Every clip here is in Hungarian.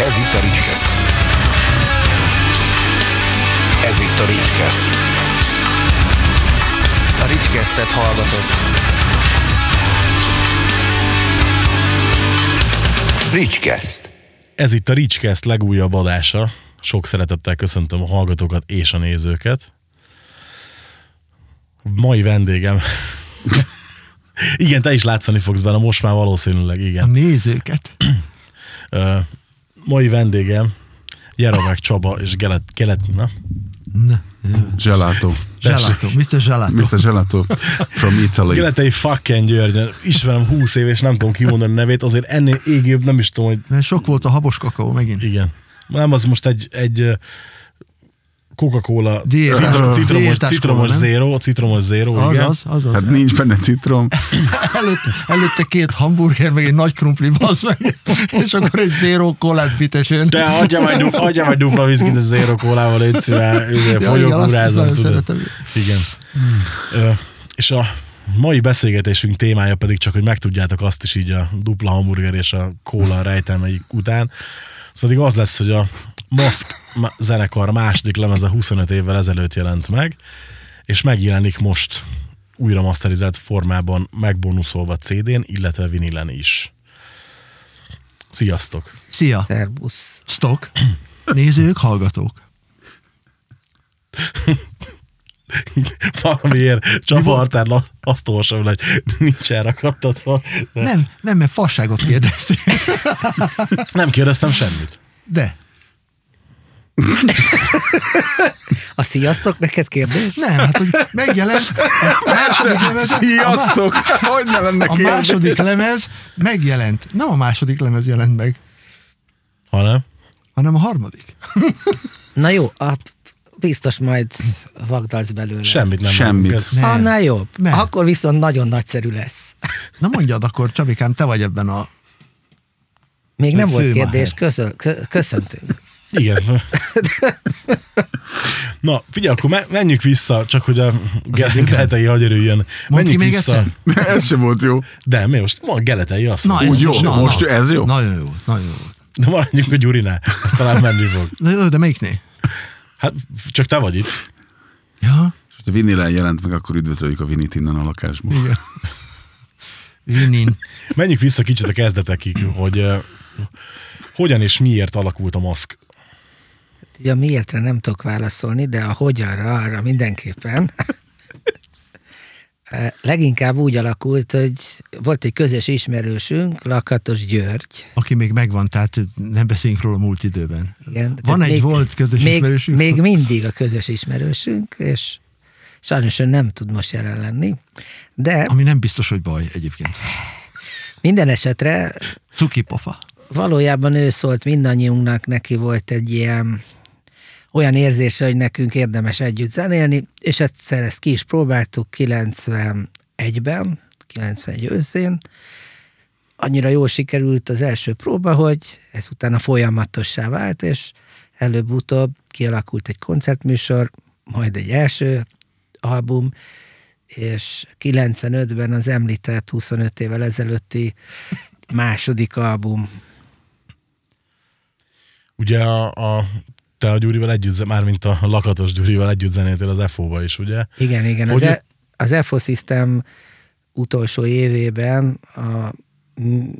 Ez itt a Ricskeszt. Ez itt a Ricskeszt. A Ricskesztet hallgatott. Ricskeszt. Ez itt a Ricskeszt legújabb adása. Sok szeretettel köszöntöm a hallgatókat és a nézőket. Mai vendégem. igen, te is látszani fogsz benne, most már valószínűleg, A igen. nézőket. Mai vendégem Jeromek Csaba és Gelet, Gelet, na, Na. Gelato. Zsalato, Mr. Zsalato. Mr. Gelato from Italy. Geletei fucking György, ismerem 20 év, és nem tudom kimondani a nevét, azért ennél égőbb nem is tudom, hogy Mert sok volt a habos kakaó megint. igen. Nem, az most egy, egy Coca-Cola Diétás- citromos, citromos, diétás citromos cola, zero, citromos zero, Az igen. az, az az. Hát nincs benne citrom. előtte, előtte két hamburger, meg egy nagy krumpli, bazd meg, és akkor egy zero kolát vitesön. De adja majd, dupla, adja majd dupla viszkit a zero kólával, légy azt- azt fogyókúrázom, tudod. Igen. Ö, és a mai beszélgetésünk témája pedig csak, hogy megtudjátok azt is így a dupla hamburger és a kóla rejtelmeik után. Az pedig az lesz, hogy a Moszk zenekar második lemeze 25 évvel ezelőtt jelent meg, és megjelenik most újra masterizált formában megbonuszolva CD-n, illetve vinilen is. Sziasztok! Szia, Szerbusz. stock, nézők, hallgatók. Valamiért Csaba Artán azt olvasom, hogy nincs elrakadtatva. De Nem, nem, mert fasságot kérdeztél. nem kérdeztem semmit. De, A sziasztok neked kérdés? nem, hát hogy megjelent a második lemez, Sziasztok! Hogy ne lenne a második lemez megjelent. Nem a második lemez jelent meg, Hanem? hanem a harmadik. Na jó, a, biztos majd vagdalsz belőle. Semmit nem Semmit. Nem. Annál jobb. Nem. Akkor viszont nagyon nagyszerű lesz. Na mondjad akkor, Csabikám, te vagy ebben a... Még nem volt kérdés, köszön, kö- köszöntünk. Igen. Na, figyelj, akkor me- menjünk vissza, csak hogy a geletei hagyerüljön. Menjünk még vissza. egyszer? Ez sem volt jó. De mi most? Ma a geletei azt Na. Úgy jó, na, most na. ez jó? Nagyon jó, nagyon jó. De maradjunk a Gyurinál, azt talán menni fog. Na jó, de melyiknél? Hát csak te vagy itt. Ja, És ha Vinilen jelent meg, akkor üdvözöljük a Vinit innen a lakásból. igen. Vinin. Menjünk vissza kicsit a kezdetekig, hogy uh, hogyan és miért alakult a maszk. Ugye a miértre nem tudok válaszolni, de a hogyanra, arra mindenképpen. Eh, Leginkább úgy alakult, hogy volt egy közös ismerősünk, Lakatos György. Aki még megvan, tehát nem beszéljünk róla múlt időben. Igen, Van egy volt közös még, ismerősünk? Még mindig a közös ismerősünk, és sajnos ő nem tud most jelen lenni. De Ami nem biztos, hogy baj egyébként. minden esetre Cuki pofa. valójában ő szólt mindannyiunknak, neki volt egy ilyen olyan érzése, hogy nekünk érdemes együtt zenélni, és egyszer ezt ki is próbáltuk 91-ben, 91 őszén. Annyira jól sikerült az első próba, hogy ez utána folyamatossá vált, és előbb-utóbb kialakult egy koncertműsor, majd egy első album, és 95-ben az említett 25 évvel ezelőtti második album. Ugye a, a te a Gyurival együtt, mármint a Lakatos Gyurival együtt zenéltél az FO-ba is, ugye? Igen, igen. Az, Hogy- e, az EFO System utolsó évében a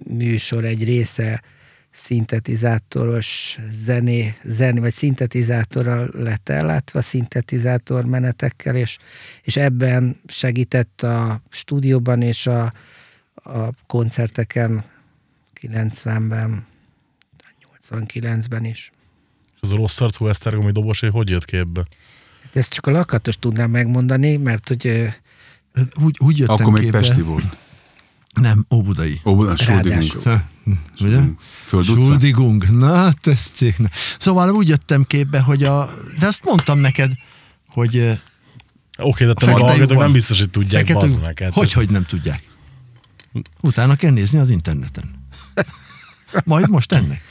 műsor egy része szintetizátoros zené, zené, vagy szintetizátorral lett ellátva, szintetizátor menetekkel, és, és ebben segített a stúdióban és a, a koncerteken 90-ben, 89-ben is. Az a rossz arcú esztergomi dobos, hogy hogy jött ki ebbe? De ezt csak a lakatos tudnám megmondani, mert hogy Úgy, úgy jöttem Akkor még képbe. Pesti volt. Nem, Óbudai. Ó, a Suldigunk. Ráadásul. Ugye? Schuldigung. Na, tessék. Na. Szóval úgy jöttem képbe, hogy a... De azt mondtam neked, hogy Oké, de te a hallgatók nem biztos, hogy tudják, fekete- bazd meg. hát Hogy, hogy nem tudják? Utána kell nézni az interneten. Majd most ennek.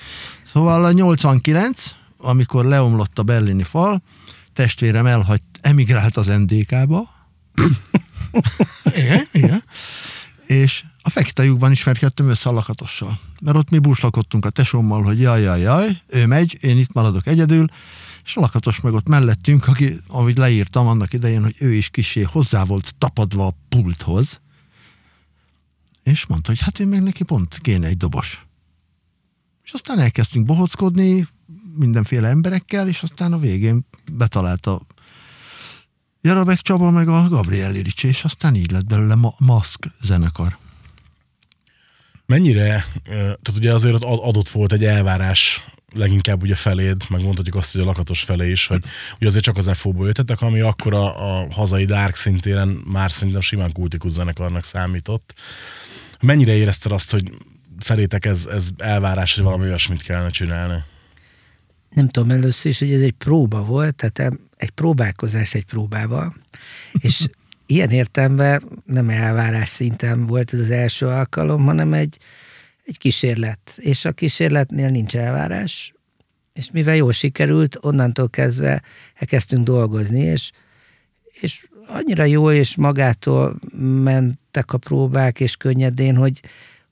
Szóval a 89, amikor leomlott a berlini fal, testvérem elhagy, emigrált az NDK-ba. igen, igen. És a fekete lyukban ismerkedtem össze a lakatossal. Mert ott mi búslakodtunk a tesómmal, hogy jaj, jaj, jaj, ő megy, én itt maradok egyedül, és a lakatos meg ott mellettünk, aki, ahogy leírtam annak idején, hogy ő is kisé hozzá volt tapadva a pulthoz, és mondta, hogy hát én meg neki pont kéne egy dobos. És aztán elkezdtünk bohockodni mindenféle emberekkel, és aztán a végén betalálta Jarabek Csaba meg a Gabriel Ricsi, és aztán így lett belőle ma- Mask zenekar. Mennyire, tehát ugye azért ott adott volt egy elvárás leginkább ugye feléd, meg mondhatjuk azt, hogy a lakatos felé is, hogy ugye azért csak az FO-ból jöttetek, ami akkor a, a hazai Dark szintéren már szerintem simán kultikus zenekarnak számított. Mennyire érezted azt, hogy felétek ez, ez elvárás, hogy valami olyasmit kellene csinálni? Nem tudom először is, hogy ez egy próba volt, tehát egy próbálkozás egy próbával, és ilyen értelemben nem elvárás szinten volt ez az első alkalom, hanem egy, egy kísérlet. És a kísérletnél nincs elvárás, és mivel jól sikerült, onnantól kezdve elkezdtünk dolgozni, és, és annyira jó és magától mentek a próbák, és könnyedén, hogy,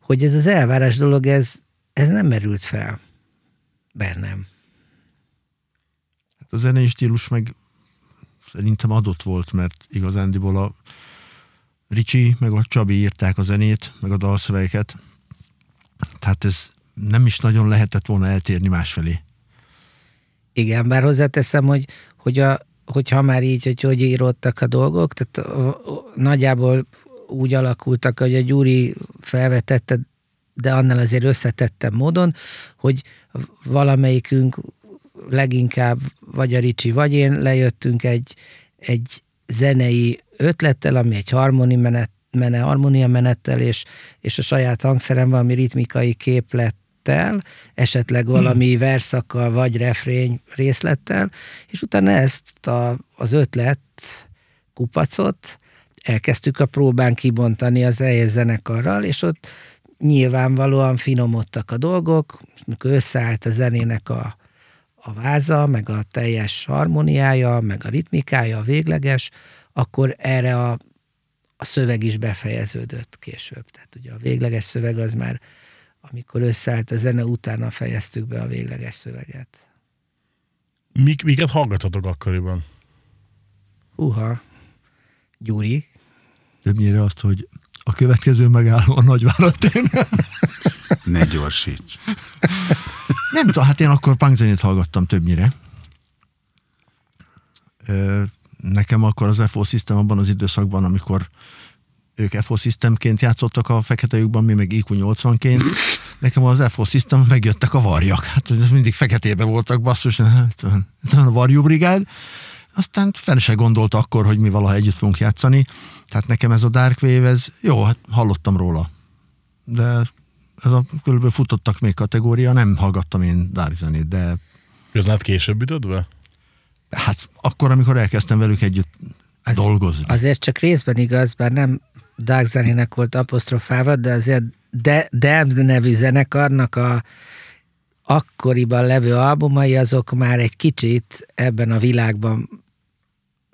hogy ez az elvárás dolog, ez, ez nem merült fel bennem. A zenei stílus meg szerintem adott volt, mert igazándiból a Ricsi meg a Csabi írták a zenét, meg a dalszövegeket. Tehát ez nem is nagyon lehetett volna eltérni másfelé. Igen, bár hozzáteszem, hogy, hogy a, hogyha már így, hogy hogy íródtak a dolgok, tehát nagyjából úgy alakultak, hogy a Gyuri felvetette, de annál azért összetettem módon, hogy valamelyikünk leginkább vagy a Ricsi, vagy én lejöttünk egy, egy zenei ötlettel, ami egy harmoni menet, mene, harmónia menettel, és, és a saját hangszerem valami ritmikai képlettel, esetleg valami verszakkal, vagy refrény részlettel, és utána ezt a, az ötlet kupacot elkezdtük a próbán kibontani az EJE zenekarral, és ott nyilvánvalóan finomodtak a dolgok, amikor összeállt a zenének a, a váza, meg a teljes harmóniája, meg a ritmikája, a végleges, akkor erre a, a szöveg is befejeződött később. Tehát ugye a végleges szöveg az már, amikor összeállt a zene, utána fejeztük be a végleges szöveget. Mik, miket hallgatatok akkoriban? Uha, Gyuri, Többnyire azt, hogy a következő megálló a Nagyváratén. Ne gyorsíts. Nem tudom, hát én akkor punkzenét hallgattam többnyire. Nekem akkor az FO System abban az időszakban, amikor ők FO Systemként játszottak a fekete lyukban, mi meg IQ 80-ként. Nekem az FO System megjöttek a varjak. Hát mindig feketébe voltak, basszus, hát, a varjú brigád. Aztán fel se gondolt akkor, hogy mi valaha együtt fogunk játszani. Tehát nekem ez a Dark Wave, ez jó, hát hallottam róla. De ez a körülbelül futottak még kategória, nem hallgattam én Dark zenét, de Köznát később ütött be? hát akkor, amikor elkezdtem velük együtt Az- dolgozni. azért csak részben igaz, bár nem Dark zenének volt apostrofálva, de azért de, Damned nevű zenekarnak a akkoriban levő albumai azok már egy kicsit ebben a világban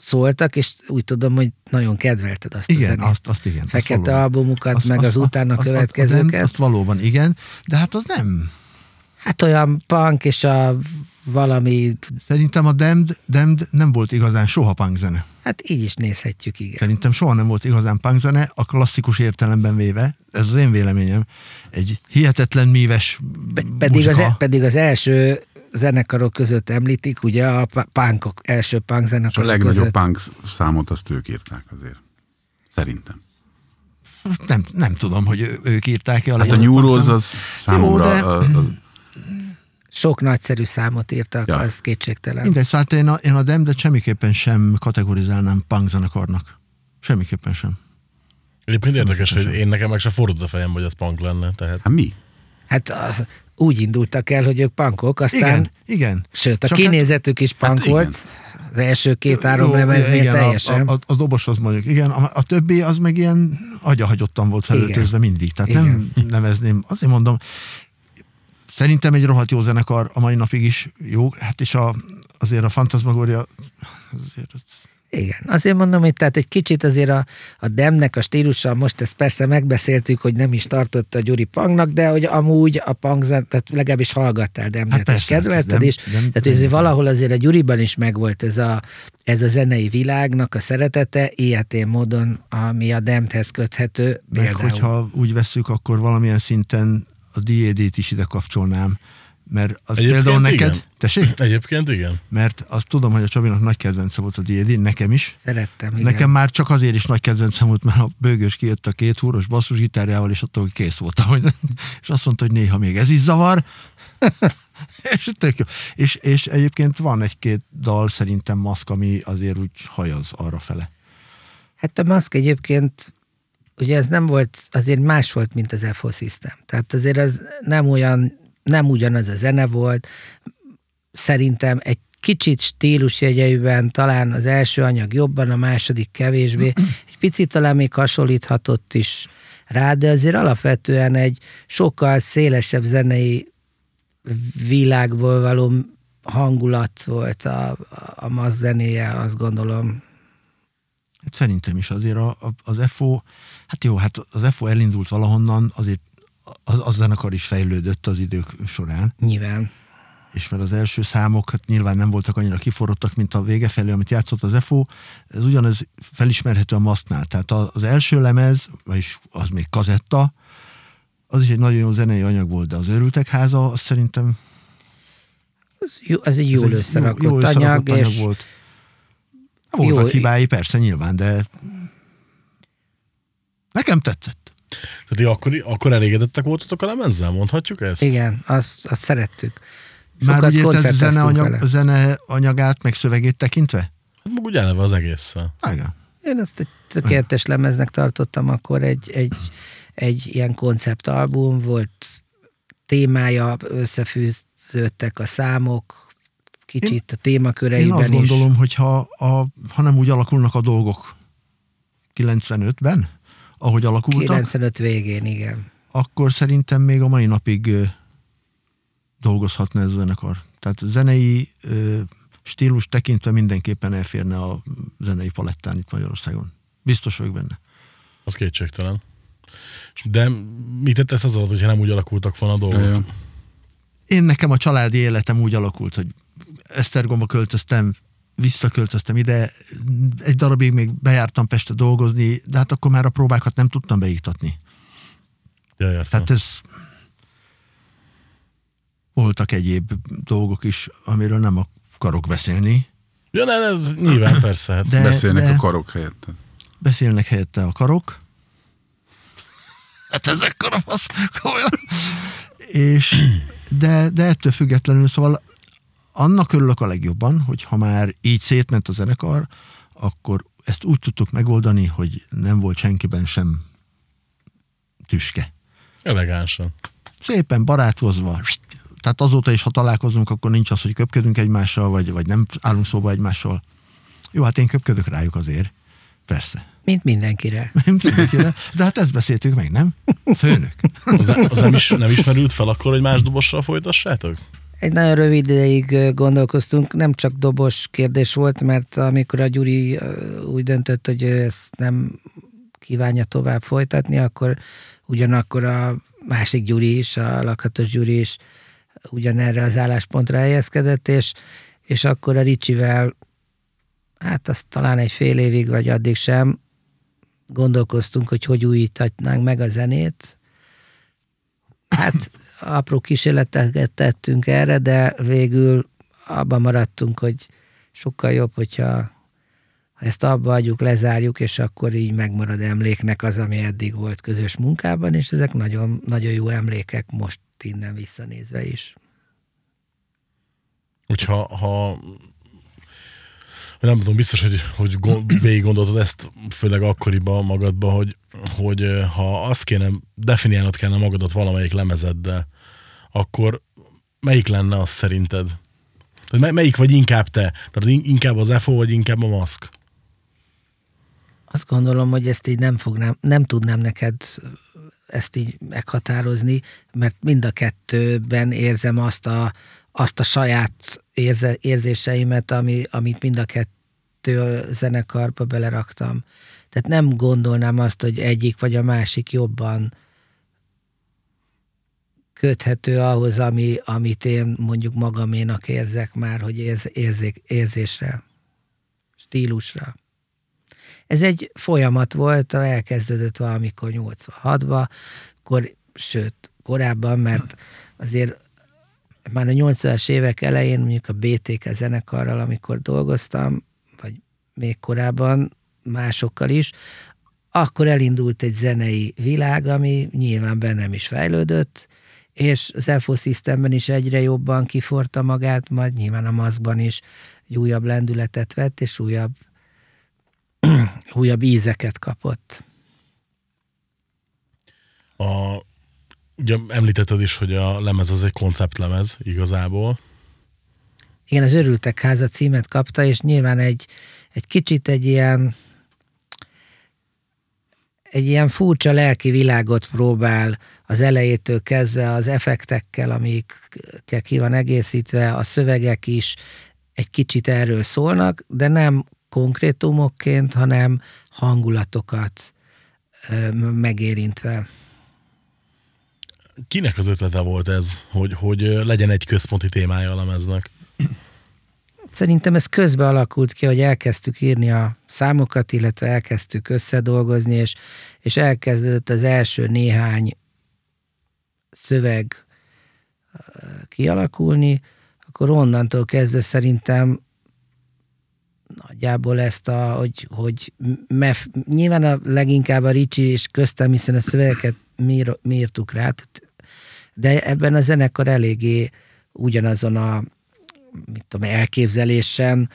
szóltak, és úgy tudom, hogy nagyon kedvelted azt a igen, zenét. azt, azt igen. azt Fekete valóban. albumukat, Azt- meg azt- az utána azt- azt- következőket. Azt, azt valóban igen, de hát az nem. Hát olyan punk és a valami, Szerintem a Damned, Damned nem volt igazán soha punk zene. Hát így is nézhetjük, igen. Szerintem soha nem volt igazán punk zene, a klasszikus értelemben véve, ez az én véleményem, egy hihetetlen míves Pe- Pedig az, e- pedig az első zenekarok között említik, ugye a punkok, első punk És a zenekarok legnagyobb között. punk számot azt ők írták azért. Szerintem. nem, nem tudom, hogy ők írták-e a Hát a New Rose az számomra... de- a, a, Sok nagyszerű számot írtak, ja. Az kétségtelen. Mindegy, szóval én a, én a Damned-et semmiképpen sem kategorizálnám punk zenekarnak. Semmiképpen sem. Egyébként érdekes, hogy én nekem meg se fordult a fejem, hogy az punk lenne. Tehát hát mi? Hát az, úgy indultak el, hogy ők punkok, aztán, Igen, igen. sőt, a Csak kinézetük is punk hát volt, az első két-három lemeznél igen, teljesen. A, a, a dobos az mondjuk, igen, a, a többi az meg ilyen agyahagyottan volt felöltözve mindig. Tehát Igen. nem nevezném, azért mondom, szerintem egy rohadt jó zenekar a mai napig is jó, hát és a, azért a Fantasmagoria azért az Igen, azért mondom, hogy tehát egy kicsit azért a, a Demnek a stílusa, most ezt persze megbeszéltük, hogy nem is tartotta a Gyuri Pangnak, de hogy amúgy a Pang, tehát legalábbis hallgattál Demnet, Hát hát persze, kedvelted, és tehát Dem- azért valahol azért a Gyuriban is megvolt ez a, ez a zenei világnak a szeretete, ilyetén módon, ami a Demthez köthető. Meg például. hogyha úgy vesszük, akkor valamilyen szinten a DAD-t is ide kapcsolnám, mert az Egyébként például neked, igen. tessék? Egyébként igen. Mert azt tudom, hogy a Csabinak nagy kedvence volt a D&D, nekem is. Szerettem, igen. Nekem már csak azért is nagy kedvencem volt, mert a bőgős kijött a két húros basszusgitárjával, és attól kész voltam. Hogy, és azt mondta, hogy néha még ez is zavar. és, tök jó. És, és egyébként van egy-két dal szerintem maszk, ami azért úgy hajaz arra fele. Hát a maszk egyébként, ugye ez nem volt, azért más volt, mint az FO System. Tehát azért az nem olyan, nem ugyanaz a zene volt. Szerintem egy kicsit stílusjegyeiben talán az első anyag jobban, a második kevésbé. Egy picit talán még hasonlíthatott is rá, de azért alapvetően egy sokkal szélesebb zenei világból való hangulat volt a, a MAZ zenéje, azt gondolom. Szerintem is azért a, a, az FO, hát jó, hát az FO elindult valahonnan, azért az, az zenekar is fejlődött az idők során, Nyilván. és mert az első számok hát nyilván nem voltak annyira kiforrottak, mint a vége felé, amit játszott az FO, ez ugyanez felismerhető a maszknál. Tehát az első lemez, vagyis az még kazetta, az is egy nagyon jó zenei anyag volt, de az Őrültek háza, az szerintem Ez, jó, ez egy ez jól egy összerakott, jó, jó összerakott anyag, anyag és volt. Voltak Jó, hibái, persze, nyilván, de nekem tetszett. Tehát ti akkor, akkor elégedettek voltatok a lemezzel, mondhatjuk ezt? igen, azt, azt szerettük. Már Sokat úgy érted koncerteztünk zene, anyag, vele. zene anyagát, meg szövegét tekintve? Hát meg úgy eleve az egésszel. Igen. Én azt egy tökéletes lemeznek tartottam, akkor egy, egy, egy ilyen konceptalbum volt, témája, összefűződtek a számok, kicsit a Én témaköreiben azt is. gondolom, hogy ha, a, ha nem úgy alakulnak a dolgok 95-ben, ahogy alakultak, 95 végén, igen. akkor szerintem még a mai napig dolgozhatna ez a zenekar. Tehát a zenei stílus tekintve mindenképpen elférne a zenei palettán itt Magyarországon. Biztos vagyok benne. Az kétségtelen. De mit tesz az alatt, hogyha nem úgy alakultak volna a dolgok? Én nekem a családi életem úgy alakult, hogy Esztergomba költöztem, visszaköltöztem ide, egy darabig még bejártam Pestre dolgozni, de hát akkor már a próbákat nem tudtam beiktatni. Ja, értem. Tehát ez voltak egyéb dolgok is, amiről nem akarok beszélni, Ja, ne, ez nyilván persze. Hát. de, Beszélnek de a karok helyett. beszélnek helyette a karok. Hát ezek karafasz, komolyan. És, de, de ettől függetlenül, szóval annak örülök a legjobban, hogy ha már így szétment a zenekar, akkor ezt úgy tudtuk megoldani, hogy nem volt senkiben sem tüske. Elegánsan. Szépen barátkozva, tehát azóta is, ha találkozunk, akkor nincs az, hogy köpködünk egymással, vagy, vagy nem állunk szóba egymással. Jó, hát én köpködök rájuk azért. Persze. Mint mindenkire. Mindenkire. De hát ezt beszéltük meg, nem? Főnök. Az, ne, az nem, is, nem ismerült fel akkor, hogy más dobossal folytassátok? Egy nagyon rövid ideig gondolkoztunk, nem csak dobos kérdés volt, mert amikor a Gyuri úgy döntött, hogy ezt nem kívánja tovább folytatni, akkor ugyanakkor a másik Gyuri is, a lakatos Gyuri is ugyanerre az álláspontra helyezkedett, és, és akkor a Ricsivel, hát azt talán egy fél évig, vagy addig sem gondolkoztunk, hogy hogy újíthatnánk meg a zenét. Hát apró kísérleteket tettünk erre, de végül abban maradtunk, hogy sokkal jobb, hogyha ha ezt abba adjuk, lezárjuk, és akkor így megmarad emléknek az, ami eddig volt közös munkában, és ezek nagyon, nagyon jó emlékek most innen visszanézve is. Hogyha ha, nem tudom, biztos, hogy, hogy végig gondoltad ezt, főleg akkoriban magadba, hogy, hogy ha azt kéne, definiálnod kellene magadat valamelyik lemezeddel, akkor melyik lenne az szerinted? Tehát mely- melyik vagy inkább te? Tehát in- inkább az FO, vagy inkább a maszk? Azt gondolom, hogy ezt így nem fognám, nem tudnám neked ezt így meghatározni, mert mind a kettőben érzem azt a, azt a saját érze, érzéseimet, ami, amit mind a kettő zenekarba beleraktam. Tehát nem gondolnám azt, hogy egyik vagy a másik jobban köthető ahhoz, ami, amit én mondjuk magaménak érzek már, hogy érz, érzék, érzésre, stílusra. Ez egy folyamat volt, elkezdődött valamikor 86-ban, akkor, sőt, korábban, mert azért már a 80-as évek elején, mondjuk a BTK zenekarral, amikor dolgoztam, vagy még korábban másokkal is, akkor elindult egy zenei világ, ami nyilván bennem is fejlődött, és az FO Systemben is egyre jobban kiforta magát, majd nyilván a maszkban is egy újabb lendületet vett, és újabb, újabb ízeket kapott. A, ugye említetted is, hogy a lemez az egy konceptlemez igazából. Igen, az Örültek háza címet kapta, és nyilván egy, egy kicsit egy ilyen egy ilyen furcsa lelki világot próbál az elejétől kezdve az effektekkel, amikkel ki van egészítve, a szövegek is egy kicsit erről szólnak, de nem konkrétumokként, hanem hangulatokat megérintve. Kinek az ötlete volt ez, hogy, hogy legyen egy központi témája a lemeznek? Szerintem ez közbe alakult ki, hogy elkezdtük írni a számokat, illetve elkezdtük összedolgozni, és, és elkezdődött az első néhány szöveg kialakulni, akkor onnantól kezdve szerintem nagyjából ezt a, hogy, hogy mef, nyilván a leginkább a Ricsi és köztem, hiszen a szövegeket mi, mi írtuk rá, de ebben a zenekar eléggé ugyanazon a mit tudom, elképzelésen,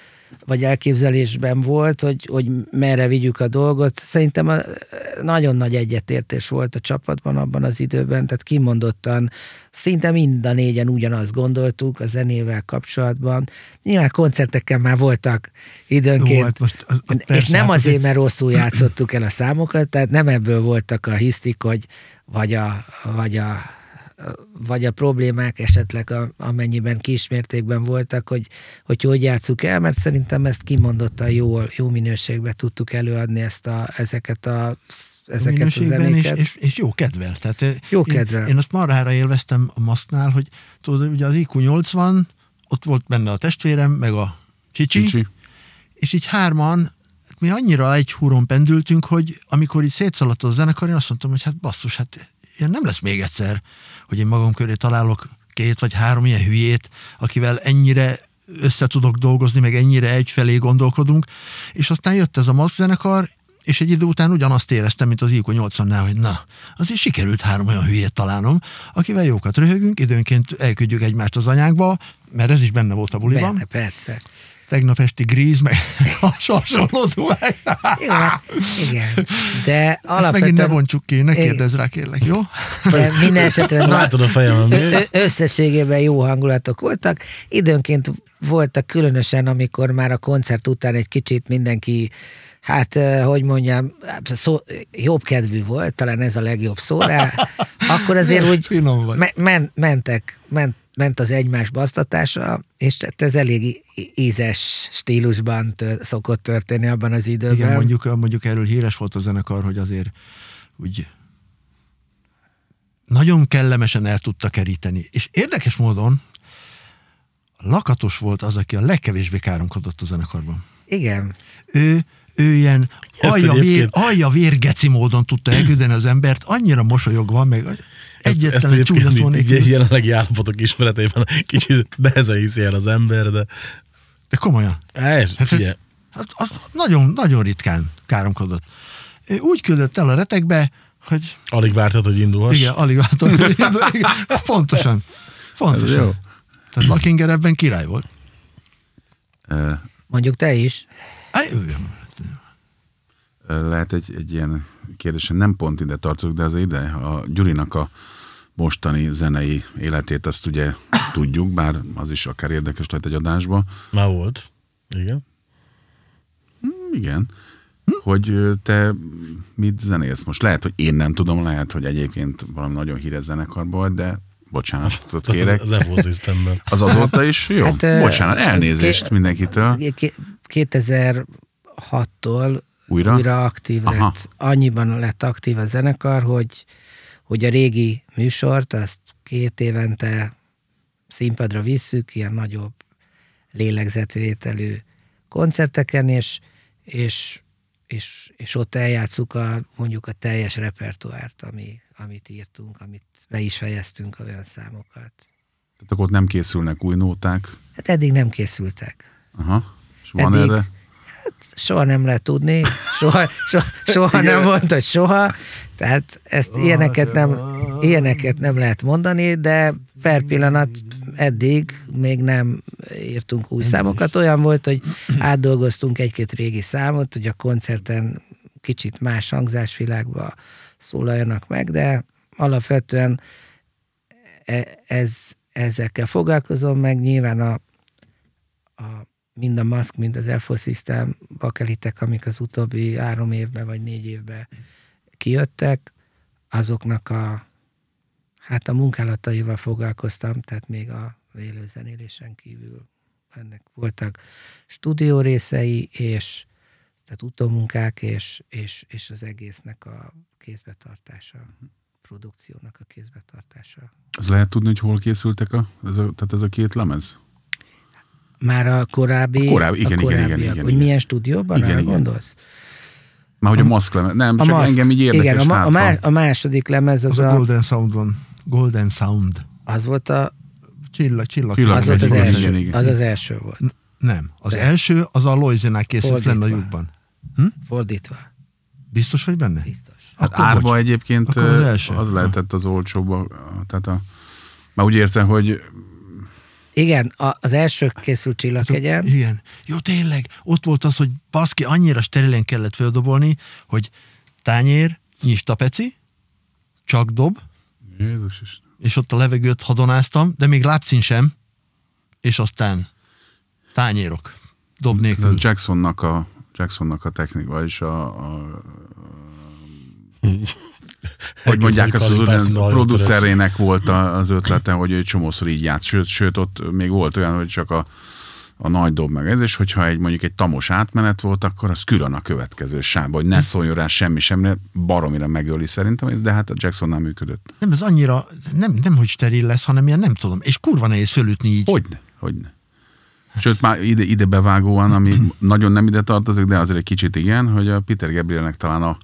vagy elképzelésben volt, hogy, hogy merre vigyük a dolgot. Szerintem a, nagyon nagy egyetértés volt a csapatban abban az időben, tehát kimondottan szinte mind a négyen ugyanazt gondoltuk a zenével kapcsolatban. Nyilván koncerteken már voltak időnként, Jó, hát most, az, az és persze, nem hát azért, azért, mert rosszul játszottuk el a számokat, tehát nem ebből voltak a hisztik, hogy vagy a, vagy a vagy a problémák esetleg a, amennyiben kismértékben voltak, hogy, hogy hogy játsszuk el, mert szerintem ezt kimondottan jó, jó minőségben tudtuk előadni ezt a, ezeket a ezeket a zenéket. És, és, és, jó kedvel. Tehát eh, jó kedvel. Én, én azt marhára élveztem a maszknál, hogy tudod, ugye az IQ 80, ott volt benne a testvérem, meg a Csicsi, Csicsi. és így hárman mi annyira egy húron pendültünk, hogy amikor így szétszaladt a zenekar, én azt mondtam, hogy hát basszus, hát ilyen nem lesz még egyszer, hogy én magam köré találok két vagy három ilyen hülyét, akivel ennyire össze tudok dolgozni, meg ennyire egyfelé gondolkodunk, és aztán jött ez a MASZ zenekar, és egy idő után ugyanazt éreztem, mint az IQ 80-nál, hogy na, azért sikerült három olyan hülyét találnom, akivel jókat röhögünk, időnként elküldjük egymást az anyákba, mert ez is benne volt a buliban. Benne, persze tegnap esti gríz, meg hasonló dumák. Jó, hát igen. De alapvetően... Ezt megint ne bontsuk ki, ne kérdezz rá, kérlek, jó? De minden esetre Látod a fejem, összességében jó hangulatok voltak. Időnként voltak különösen, amikor már a koncert után egy kicsit mindenki hát, hogy mondjam, szó, jobb kedvű volt, talán ez a legjobb szó rá, akkor azért úgy me- mentek, ment, ment az egymás basztatása, és hát ez elég ízes stílusban tör, szokott történni abban az időben. Igen, mondjuk, mondjuk erről híres volt a zenekar, hogy azért úgy nagyon kellemesen el tudta keríteni. És érdekes módon Lakatos volt az, aki a legkevésbé káromkodott a zenekarban. Igen. Ő, ő ilyen alja, vér, alja vérgeci módon tudta elküldeni az embert, annyira mosolyogva, meg egyetlen egy csúnya szó nélkül. Jelenlegi állapotok ismeretében kicsit nehezen hiszi el az ember, de... De komolyan. Ez, hát, hát, hát, az nagyon, nagyon ritkán káromkodott. Ő úgy küldött el a retekbe, hogy... Alig vártad, hogy indulhass. Igen, alig vártad, hogy indulhass. Igen, pontosan. Pontosan. jó. Tehát Lakinger ebben király volt. Mondjuk te is. Lehet egy, egy ilyen kérdésen nem pont ide tartozok, de az ide a Gyurinak a mostani zenei életét azt ugye tudjuk, bár az is akár érdekes lehet egy adásba. Már volt, igen. Hmm, igen. Hogy te mit zenélsz most? Lehet, hogy én nem tudom, lehet, hogy egyébként valami nagyon híres zenekar volt, de bocsánatot kérek. Az Evo Systemben. Az azóta is? Jó, hát, bocsánat, elnézést mindenkitől. 2006-tól Újra? újra aktív Aha. lett. Annyiban lett aktív a zenekar, hogy, hogy a régi műsort, azt két évente színpadra visszük, ilyen nagyobb lélegzetvételű koncerteken, és, és, és, és ott eljátszuk a, mondjuk a teljes repertoárt, ami, amit írtunk, amit be is fejeztünk olyan számokat. Tehát akkor ott nem készülnek új nóták. Hát eddig nem készültek. Aha. És van Eddig- erre? Soha nem lehet tudni, soha, soha, soha nem mondta, hogy soha, tehát ezt ilyeneket nem, ilyeneket nem lehet mondani, de per pillanat eddig még nem írtunk új számokat. Olyan volt, hogy átdolgoztunk egy-két régi számot, hogy a koncerten kicsit más hangzásvilágba szólaljanak meg, de alapvetően e- ez, ezekkel foglalkozom, meg nyilván a, a mind a Musk, mind az Elfo System bakelitek, amik az utóbbi három évben vagy négy évben kijöttek, azoknak a hát a munkálataival foglalkoztam, tehát még a élőzenélésen kívül ennek voltak stúdió részei, és tehát utómunkák, és, és, és az egésznek a kézbetartása, produkciónak a kézbetartása. Az lehet tudni, hogy hol készültek a, ez a, tehát ez a két lemez? Már a korábbi, A korábbi, igen, a igen, igen, korábbiak, igen, hogy igen. milyen stúdióban, Igen, arra igen. gondolsz? Már hogy a maszk lemez. Nem, A csak Musk. engem így érdekes. Igen, a, ma, hát, a, a második lemez az, Az a a, Golden Sound van. Golden Sound. az volt a, Csillag, csillag. Csillag. az volt az igen, első, igen, igen. az az első volt. Nem. Az első, az a Loizinál készült Fordítva. lenne a lyukban. Fordítva, Biztos vagy benne? biztos. Hát Akkor árba bocs. egyébként Akkor az első. az lehetett az olcsóbb. a- Tehát a, már úgy értem, hogy Igen, a, az első készült Csillagkegyen, Igen. Jó, tényleg. Ott volt az, hogy baszki, annyira sterilen kellett földobolni, hogy tányér, nyistapeci, csak dob, Jézus is. és ott a levegőt hadonáztam, de még lábcín sem, és aztán tányérok, dob De nélkül. Jacksonnak a, Jacksonnak a technika, vagyis a, a hogy mondják azt, az ugyan Kalipászon, producerének volt a- az ötlete, hogy ő csomószor így játsz, sőt, sőt, ott még volt olyan, hogy csak a, a nagy dob meg ez, és hogyha egy mondjuk egy tamos átmenet volt, akkor az külön a következő sávba, hogy ne szóljon rá semmi semmire, baromira megöli szerintem, de hát a Jacksonnál működött. Nem, ez annyira, nem, nem hogy steril lesz, hanem ilyen nem tudom, és kurva nehéz fölütni így. Hogyne, hogyne. Sőt, már ide, ide bevágóan, ami nagyon nem ide tartozik, de azért egy kicsit igen, hogy a Peter Gabrielnek talán a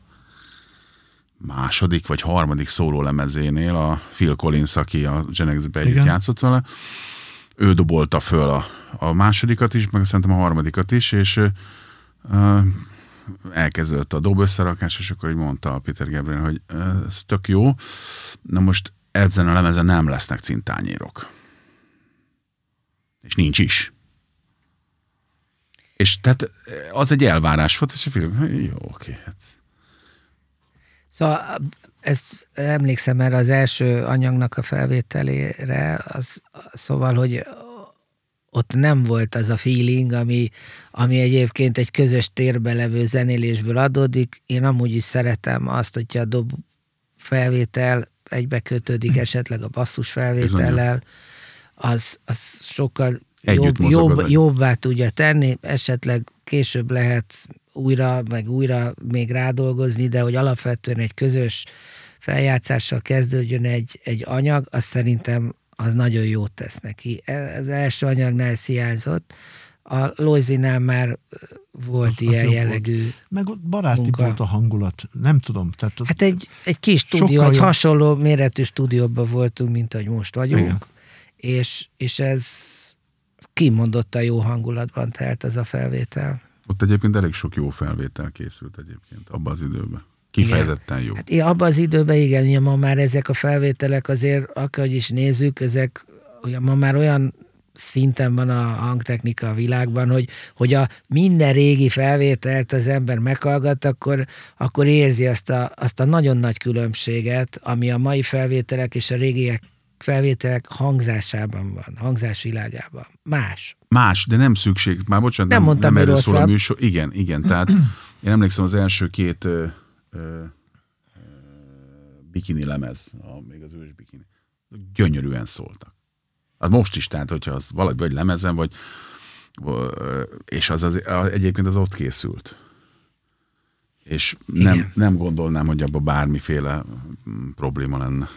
második vagy harmadik szóló lemezénél a Phil Collins, aki a együtt Igen. játszott vele, ő dobolta föl a, a másodikat is, meg szerintem a harmadikat is, és uh, elkezdődött a dob összerakás, és akkor így mondta a Peter Gabriel, hogy ez tök jó, na most ezen a lemezen nem lesznek cintányérok. És nincs is. És tehát az egy elvárás volt, és a film, jó, oké, hát Szóval ezt emlékszem erre az első anyagnak a felvételére, az, szóval, hogy ott nem volt az a feeling, ami, ami egyébként egy közös térbe levő zenélésből adódik. Én amúgy is szeretem azt, hogyha a dob felvétel egybe kötődik esetleg a basszus felvétellel, az, az sokkal Együtt jobb, jobb, jobbá tudja tenni, esetleg később lehet újra, meg újra még rádolgozni, de hogy alapvetően egy közös feljátszással kezdődjön egy, egy anyag, az szerintem az nagyon jót tesz neki. E- Az első anyagnál ez hiányzott, a Loizinál már volt Az- az ilyen jobb jellegű. Meg ott baráti munka. volt a hangulat. Nem tudom. Tehát Hát egy, egy kis stúdió, egy jobb. hasonló méretű stúdióban voltunk, mint ahogy most vagyunk, Igen. és, és ez kimondottan jó hangulatban telt ez a felvétel. Ott egyébként elég sok jó felvétel készült egyébként abban az időben. Kifejezetten jó. Hát abban az időben igen, ugye ma már ezek a felvételek azért, akárhogy is nézzük, ezek ugye ma már olyan szinten van a hangtechnika a világban, hogy, hogy a minden régi felvételt az ember meghallgat, akkor, akkor érzi azt a, azt a nagyon nagy különbséget, ami a mai felvételek és a régiek felvételek hangzásában van, hangzásvilágában. Más. Más, de nem szükség. Már bocsánat, Nem mondtam, nem erről szól a műsor. Igen, igen, tehát én emlékszem az első két ö, ö, ö, bikini lemez, a, még az ős bikini, gyönyörűen szóltak. Hát most is, tehát hogyha az valahogy vagy lemezen, vagy És az, az a- egyébként az ott készült. És nem, Igen. nem gondolnám, hogy abban bármiféle mm, probléma lenne.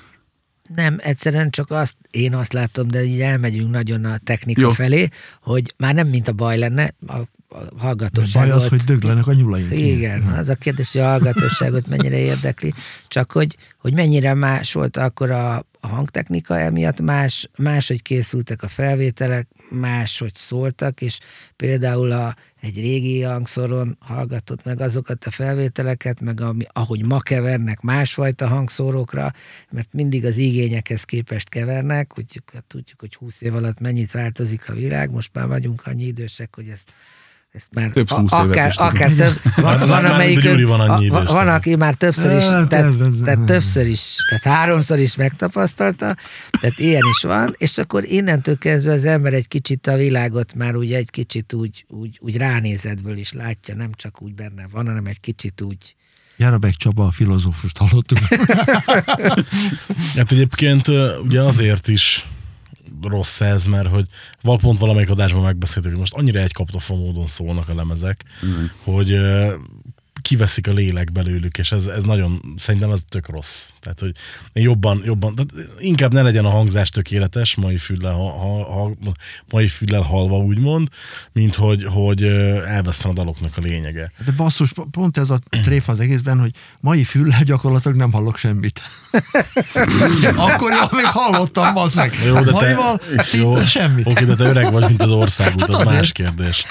Nem, egyszerűen csak azt, én azt látom, de így elmegyünk nagyon a technika Jó. Felé, hogy már nem mint a baj lenne, a, a Baj hallgatóságot. az, hogy döglenek a nyulaink. Igen, az a kérdés, hogy a hallgatóságot mennyire érdekli, csak hogy, hogy mennyire más volt akkor a, a hangtechnika emiatt, más, máshogy készültek a felvételek, máshogy szóltak, és például a, egy régi hangszoron hallgatott meg azokat a felvételeket, meg ami, ahogy ma kevernek másfajta hangszórókra, mert mindig az igényekhez képest kevernek, hát tudjuk, hogy 20 év alatt mennyit változik a világ, most már vagyunk annyi idősek, hogy ezt ezt már Több a- 20 évet akár, akár több, van, van, amelyik, van annyi van, tehát. aki már többször is, Hát, tehát, tehát többször is, tehát háromszor is megtapasztalta, tehát ilyen is van, és akkor innentől kezdve az ember egy kicsit a világot már úgy egy kicsit úgy, úgy, úgy ránézetből is látja, nem csak úgy benne van, hanem egy kicsit úgy, Jarabek Csaba, a filozófust hallottuk. Hát egyébként ugye azért is rossz ez, mert hogy val pont valamelyik adásban megbeszéltük, hogy most annyira egy kaptofa módon szólnak a lemezek, mm. hogy kiveszik a lélek belőlük, és ez, ez nagyon, szerintem ez tök rossz. Tehát, hogy jobban, jobban, tehát inkább ne legyen a hangzás tökéletes, mai füllel, ha, ha, ha, mai füllel halva úgymond, mint hogy, hogy elveszten a daloknak a lényege. De basszus, pont ez a tréfa az egészben, hogy mai füllel gyakorlatilag nem hallok semmit. Akkor jó, még hallottam, bazd meg. Maival szinte semmit. Oké, de te öreg vagy, mint az országút, Hát az azért. más kérdés.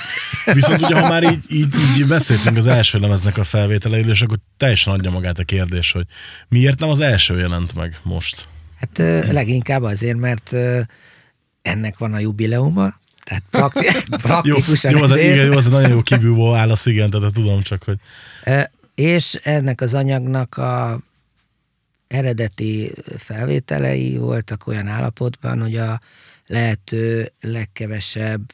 Viszont ugye, ha már így, így, így beszéltünk az első lemeznek a felvételeiről, és akkor teljesen adja magát a kérdés, hogy miért nem az első jelent meg most? hát leginkább azért, mert ennek van a jubileuma, tehát prakti, Jó, praktikusan jó, az, ezért. igen, jó, az nagyon jó kibúvó válasz, igen, tehát tudom csak, hogy És ennek az anyagnak a eredeti felvételei voltak olyan állapotban, hogy a lehető legkevesebb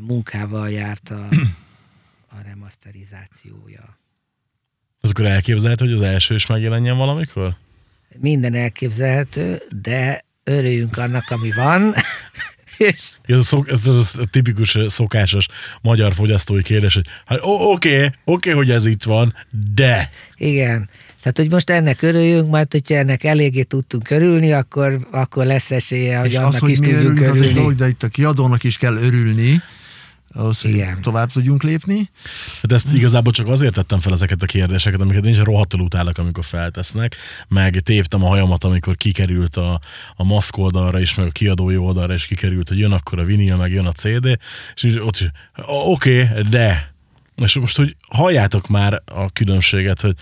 munkával járt a, a remasterizációja. az akkor elképzelhető, hogy az első is megjelenjen valamikor? Minden elképzelhető, de örüljünk annak, ami van, és Ez a, szok, ez a tipikus szokásos magyar fogyasztói kérdés, hogy hát oké, oké, hogy ez itt van, de igen, tehát, hogy most ennek örüljünk, majd hogyha ennek eléggé tudtunk örülni, akkor, akkor lesz esélye, hogy És annak az, hogy is mi tudjunk örülünk, az egy örülni. dolog, de itt a kiadónak is kell örülni, ahhoz, hogy Igen. tovább tudjunk lépni. Hát ezt igazából csak azért tettem fel ezeket a kérdéseket, amiket én is rohadtul utálok, amikor feltesznek, meg téptem a hajamat, amikor kikerült a, a maszk oldalra is, meg a kiadói oldalra is kikerült, hogy jön akkor a vinil, meg jön a CD, és ott is, oké, okay, de. És most, hogy halljátok már a különbséget, hogy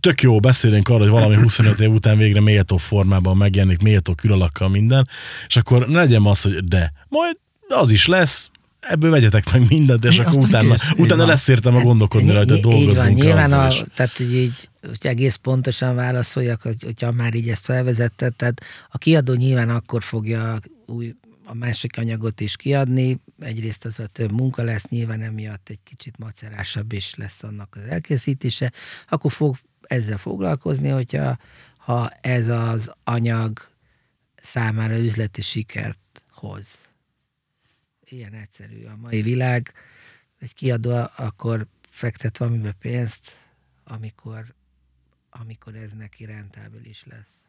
tök jó, beszélünk arra, hogy valami 25 év után végre méltó formában megjelenik, méltó külalakkal minden, és akkor ne legyen az, hogy de, majd az is lesz, ebből vegyetek meg mindent, és Mi? akkor utána, kész, utána lesz értelme gondolkodni Ny- rajta, Így van, nyilván, a, tehát hogy így, hogy egész pontosan válaszoljak, hogy, hogyha már így ezt felvezetted, tehát a kiadó nyilván akkor fogja új, a másik anyagot is kiadni, egyrészt az a több munka lesz, nyilván emiatt egy kicsit macerásabb is lesz annak az elkészítése, akkor fog ezzel foglalkozni, hogyha ha ez az anyag számára üzleti sikert hoz. Ilyen egyszerű a mai világ. Egy kiadó akkor fektet valamibe pénzt, amikor, amikor ez neki rentábilis lesz.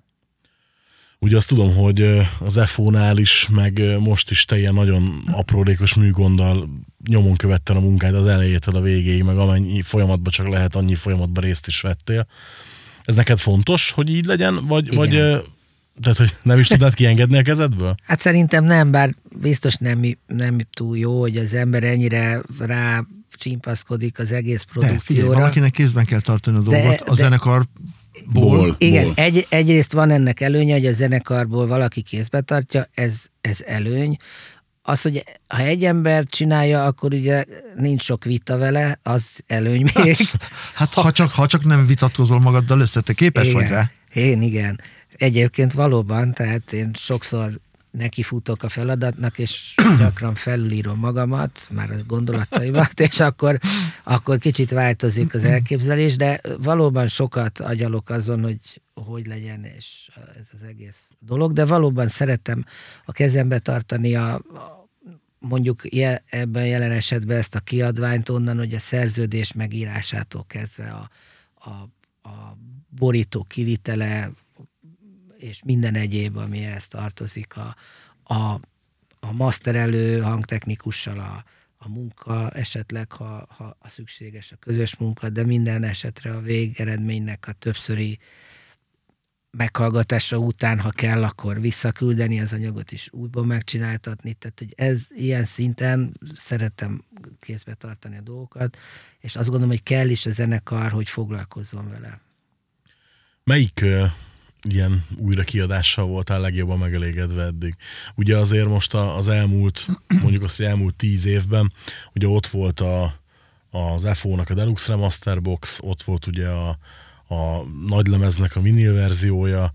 Ugye azt tudom, hogy az FO-nál is, meg most is te ilyen nagyon aprólékos műgonddal nyomon követted a munkád az elejétől a végéig, meg amennyi folyamatban csak lehet, annyi folyamatban részt is vettél. Ez neked fontos, hogy így legyen, vagy, Igen. vagy tehát, hogy nem is tudnád kiengedni a kezedből? Hát szerintem nem, bár biztos nem, nem túl jó, hogy az ember ennyire rá csimpaszkodik az egész De figyelj, produkcióra. valakinek kézben kell tartani a De- dolgot, a de- zenekarból. Ból. Igen, Ból. egy, egyrészt van ennek előnye, hogy a zenekarból valaki kézbe tartja, ez, ez előny. Az, hogy ha egy ember csinálja, akkor ugye nincs sok vita vele, az előny még. Hát ha csak, ha csak nem vitatkozol magaddal össze, te képes vagy rá. Én igen. Egyébként valóban, tehát én sokszor nekifutok a feladatnak, és gyakran felülírom magamat, már a gondolataimat, és akkor, akkor kicsit változik az elképzelés, de valóban sokat agyalok azon, hogy hogy legyen, és ez az egész dolog, de valóban szeretem a kezembe tartani a, mondjuk ebben jelen esetben ezt a kiadványt onnan, hogy a szerződés megírásától kezdve a, a, a borító kivitele és minden egyéb, ami ehhez tartozik, a, a, a masterelő hangtechnikussal a, a munka, esetleg, ha, ha a szükséges a közös munka, de minden esetre a végeredménynek a többszöri meghallgatása után, ha kell, akkor visszaküldeni az anyagot és újból megcsináltatni. Tehát, hogy ez ilyen szinten szeretem kézbe tartani a dolgokat, és azt gondolom, hogy kell is a zenekar, hogy foglalkozzon vele. Melyik ilyen újra kiadással voltál legjobban megelégedve eddig? Ugye azért most az elmúlt, mondjuk azt, hogy elmúlt tíz évben, ugye ott volt a, az FO-nak a Deluxe Remaster Box, ott volt ugye a, a nagylemeznek a vinil verziója,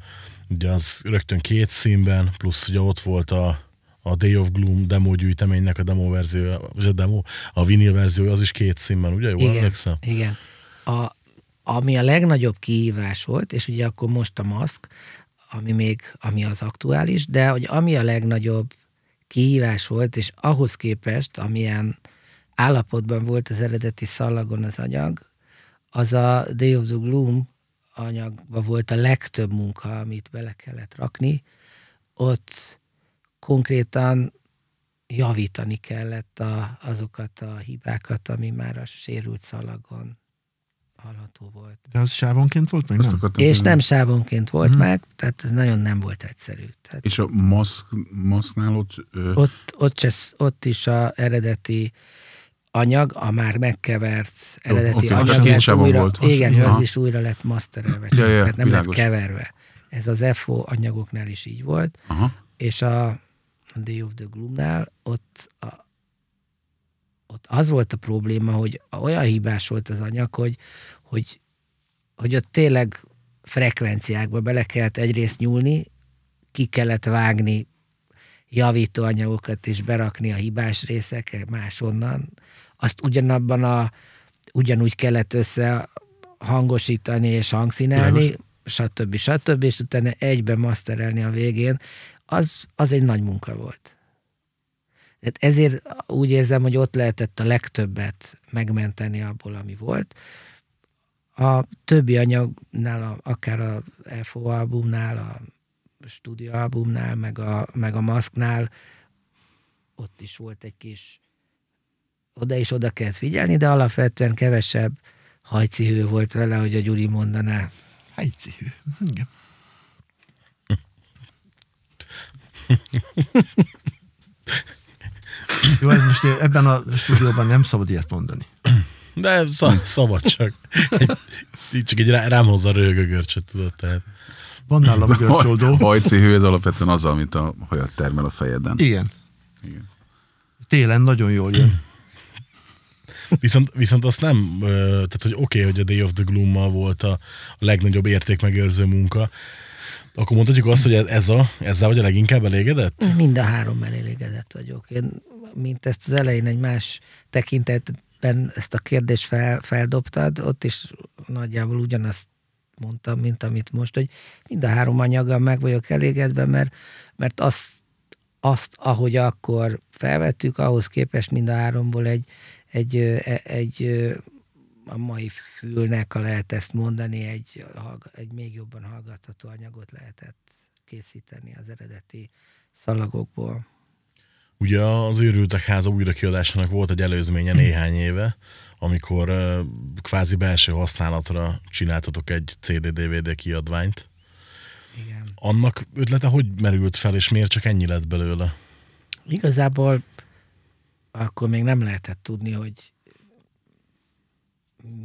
ugye az rögtön két színben, plusz ugye ott volt a, a Day of Gloom demo gyűjteménynek a demo verziója, vagy a demo, a vinil verziója, az is két színben, ugye? Jól igen, emlékszem? Igen. A, ami a legnagyobb kihívás volt, és ugye akkor most a maszk, ami még, ami az aktuális, de hogy ami a legnagyobb kihívás volt, és ahhoz képest, amilyen állapotban volt az eredeti szallagon az anyag, az a Day of the Gloom anyagban volt a legtöbb munka, amit bele kellett rakni. Ott konkrétan javítani kellett a, azokat a hibákat, ami már a sérült szalagon hallható volt. De az sávonként volt meg, nem? akartam És nem sávonként volt hmm. meg, tehát ez nagyon nem volt egyszerű. Tehát És a maszk, maszknál ott, ö, ott, ott, se, ott is a eredeti anyag, a már megkevert eredeti oké, anyag az lett újra, volt. igen, Aha. az is újra lett masterelve, Ja, ja, tehát nem világos. lett keverve. Ez az FO anyagoknál is így volt, aha, és a a Day of the Gloomnál ott, a, ott az volt a probléma, hogy olyan hibás volt az anyag, hogy, hogy, hogy ott tényleg frekvenciákba bele kellett egyrészt nyúlni, ki kellett vágni javító anyagokat és berakni a hibás részek másonnan. Azt ugyanabban a, ugyanúgy kellett össze hangosítani és hangszínelni, Világos. stb. stb. és utána egybe masterelni a végén. Az, az egy nagy munka volt. Tehát ezért úgy érzem, hogy ott lehetett a legtöbbet megmenteni abból, ami volt. A többi anyagnál, a, akár a FO albumnál, a stúdió albumnál, meg a, meg a maszknál, ott is volt egy kis oda is oda kellett figyelni, de alapvetően kevesebb hajcihő volt vele, hogy a Gyuri mondaná. Helycihű. Igen. Jó, ez most ebben a stúdióban nem szabad ilyet mondani. De sz- szabad csak. Így csak egy rá- rám hozza a röhögögörcsöt, tudod, tehát. Van nálam görcsoldó. hajci hő, ez alapvetően az, amit a hajat termel a fejeden. Igen. Igen. Télen nagyon jól jön. Viszont, viszont azt nem, tehát hogy oké, okay, hogy a Day of the Gloom-mal volt a, a legnagyobb értékmegőrző munka, akkor mondhatjuk azt, hogy ez a, ezzel vagy a leginkább elégedett? Mind a három elégedett vagyok. Én, mint ezt az elején egy más tekintetben ezt a kérdést fel, feldobtad, ott is nagyjából ugyanazt mondtam, mint amit most, hogy mind a három anyaggal meg vagyok elégedve, mert, mert azt, azt, ahogy akkor felvettük, ahhoz képest mind a háromból egy, egy, e- egy a mai fülnek, ha lehet ezt mondani, egy, egy még jobban hallgatható anyagot lehetett készíteni az eredeti szalagokból. Ugye az őrültek háza újrakiadásának volt egy előzménye néhány éve, amikor kvázi belső használatra csináltatok egy CD-DVD kiadványt. Igen. Annak ötlete hogy merült fel, és miért csak ennyi lett belőle? Igazából akkor még nem lehetett tudni, hogy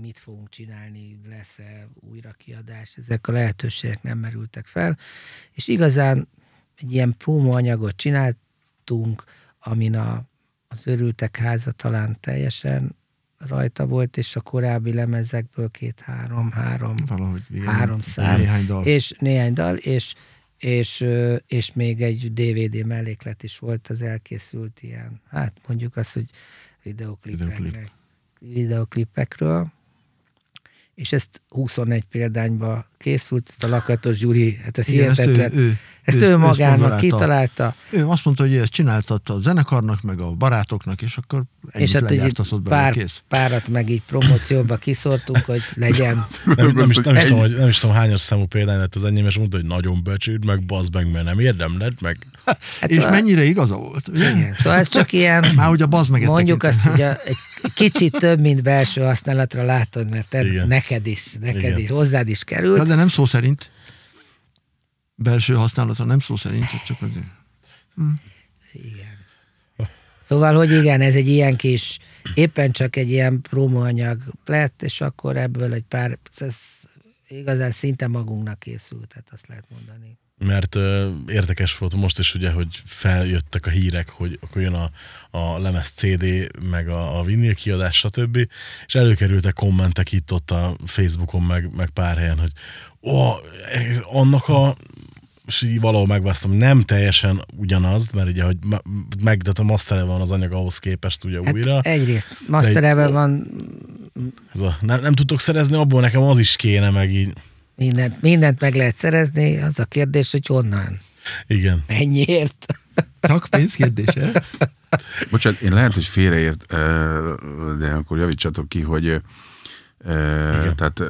mit fogunk csinálni, lesz-e újrakiadás, ezek a lehetőségek nem merültek fel, és igazán egy ilyen promo anyagot csináltunk, amin a, az örültek háza talán teljesen rajta volt, és a korábbi lemezekből két-három, három, Valahogy igen. három szám, Néhány dal. és néhány dal, és, és, és még egy DVD melléklet is volt, az elkészült ilyen, hát mondjuk azt, hogy videoklipeknek, Videoklip. videoklipekről, és ezt 21 példányba készült, ezt a Lakatos Gyuri, hát ez Igen, ezt ő- ő- ezt ő- ő ő magának kitalálta, Ő azt mondta, hogy ezt csináltatta a zenekarnak, meg a barátoknak, és akkor ennyit és hát belőle, pár, kész. párat meg így promócióba kiszortunk, hogy legyen. Nem, nem, is, nem, is tudom, hogy, nem is tudom, hányas számú példány lett az enyém, és mondta, hogy nagyon becsült, meg bazd meg, mert nem érdemled, meg Hát és szóval- mennyire igaza volt, ugye? Igen, szóval ez csak ilyen, Már ugye a bazd meget mondjuk azt, hogy a, egy kicsit több, mint belső használatra látod, mert te, neked is, neked Igen. is, hozzád is került. De nem szó szerint. Belső használatra nem szó szerint, csak azért. Igen. Szóval, hogy igen, ez egy ilyen kis, éppen csak egy ilyen promóanyag lett, és akkor ebből egy pár, ez igazán szinte magunknak készült, tehát azt lehet mondani. Mert ö, érdekes volt most is ugye, hogy feljöttek a hírek, hogy akkor jön a, a lemez CD, meg a, a vinil kiadás, stb. És előkerültek kommentek itt ott a Facebookon, meg, meg pár helyen, hogy ó, annak a és így valahol megválasztom, nem teljesen ugyanaz, mert ugye, hogy me- meg, tehát a master van az anyag ahhoz képest ugye Hát újra. egyrészt masterelve egy- van Ez a, nem, nem tudtok szerezni, abból nekem az is kéne, meg így. Mindent, mindent meg lehet szerezni, az a kérdés, hogy honnan, Igen. mennyiért. Csak pénzkérdése. Bocsánat, én lehet, hogy félreért, de akkor javítsatok ki, hogy ö, tehát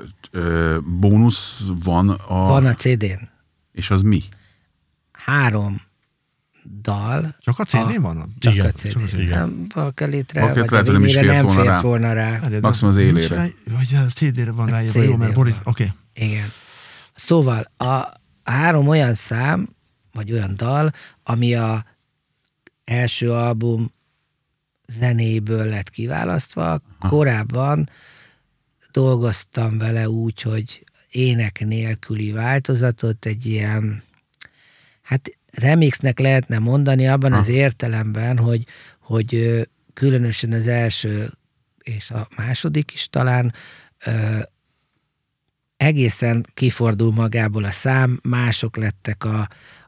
bónusz van a... Van a CD-n És az mi? három dal, Csak a CD van? csak Igen, a CD. csak igen. Nem, Bakelitre, Bakelitre vagy a lehet, hogy nem is fért nem volna fért rá. volna rá. Várjad, Maximum az élére. rá- Vagy a CD-re van A ráírva, jó, mert van. oké. Igen. Szóval a, a három olyan szám, vagy olyan dal, ami a első album zenéből lett kiválasztva. Korábban dolgoztam vele úgy, hogy ének nélküli változatot, egy ilyen, hát remixnek lehetne mondani abban az értelemben, hogy, hogy különösen az első és a második is talán egészen kifordul magából a szám, mások lettek a,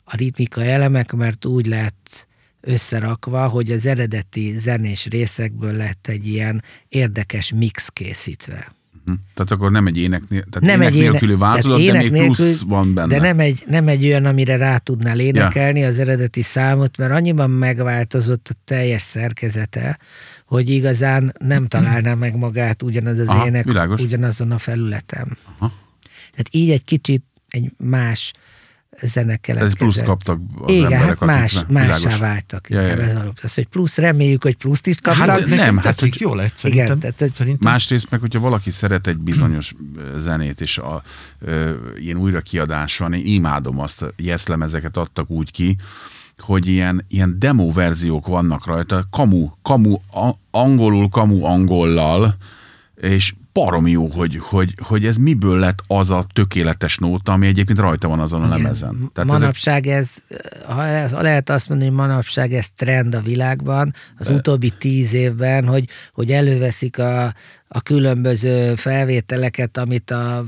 a ritmika elemek, mert úgy lett összerakva, hogy az eredeti zenés részekből lett egy ilyen érdekes mix készítve. Hm. Tehát akkor nem egy ének, tehát Nem ének egy éne- nélküli változat, tehát de ének még plusz nélkül- van benne. De nem egy, nem egy olyan, amire rá tudnál énekelni az eredeti számot, mert annyiban megváltozott a teljes szerkezete, hogy igazán nem találná meg magát ugyanaz az Aha, ének világos. ugyanazon a felületen. Aha. Tehát így egy kicsit egy más zene Ez egy plusz kaptak az Igen, emberek, hát más, mássá váltak. Ja, inkább ja, ja. Ez alap. Az, hogy plusz reméljük, hogy pluszt is kaptak. Hát Hát nem, hát, hát hogy- jó lett szerintem. tehát, hogy szerintem. Másrészt meg, hogyha valaki szeret egy bizonyos zenét, és a, ö, ilyen újra kiadás van, én imádom azt, a yes lemezeket adtak úgy ki, hogy ilyen, ilyen demo verziók vannak rajta, kamu, kamu, a, angolul, kamu angollal, és baromi jó, hogy, hogy, hogy ez miből lett az a tökéletes nóta, ami egyébként rajta van azon a lemezen. Tehát ezek, manapság ez, ha ez, lehet azt mondani, hogy manapság ez trend a világban, az utóbbi tíz évben, hogy, hogy előveszik a, a különböző felvételeket, amit a, a,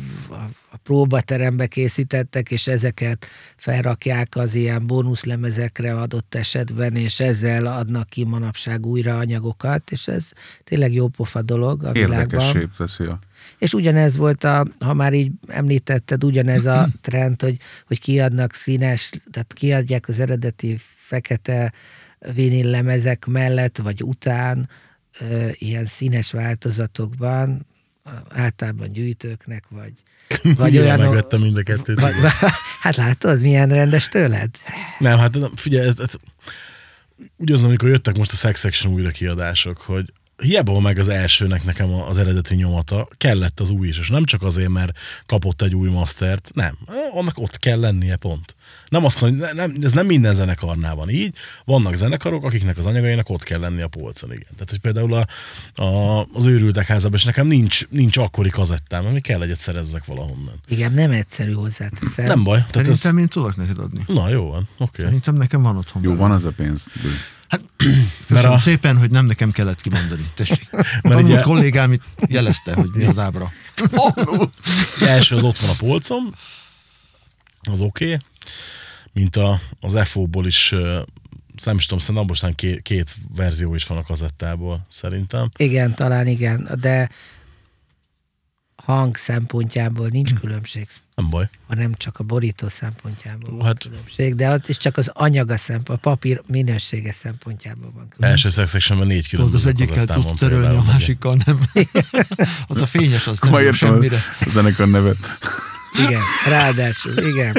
a próbaterembe készítettek, és ezeket felrakják az ilyen bónuszlemezekre adott esetben, és ezzel adnak ki manapság újra anyagokat, és ez tényleg jó pofa dolog a világban. teszi a... És ugyanez volt, a, ha már így említetted, ugyanez a trend, hogy, hogy kiadnak színes, tehát kiadják az eredeti fekete vinil lemezek mellett, vagy után ilyen színes változatokban, általában gyűjtőknek, vagy, vagy olyan... Megvettem mind a kettőt. Vagy, hát látod, milyen rendes tőled? Nem, hát figyelj, ez, úgy az, amikor jöttek most a Sex Section újra kiadások, hogy hiába meg az elsőnek nekem az eredeti nyomata, kellett az új is, és nem csak azért, mert kapott egy új mastert, nem, annak ott kell lennie, pont. Nem azt mondja, nem, ez nem minden zenekarnál van így, vannak zenekarok, akiknek az anyagainak ott kell lenni a polcon, igen. Tehát, hogy például a, a, az őrültek házában, és nekem nincs, nincs akkori kazettám, ami kell egyet szerezzek valahonnan. Igen, nem egyszerű hozzáteszem. Nem baj. Tehát ez, Szerintem én tudok neked adni. na jó van, oké. Okay. Szerintem nekem van otthon. Jó, belőle. van az a pénz. Köszönöm Mert a- szépen, hogy nem nekem kellett kimondani. Tessék. Tanult ugye- kollégám itt jelezte, hogy mi az ábra. Első az ott van a polcom, az oké, okay. Mint a, az FO-ból is, nem is tudom, szerintem abban két, két verzió is van a kazettából, szerintem. Igen, talán igen, de hang szempontjából nincs különbség, Nem baj. hanem csak a borító szempontjából van Hát- különbség, de ott is csak az anyaga szempont, a papír minősége szempontjából van különbség. Első szexeksenben négy Tudod, különböző az egyikkel tudsz van törölni, a másikkal nem. az a fényes, az nem semmire. a zenekar nevet. Igen, ráadásul, igen.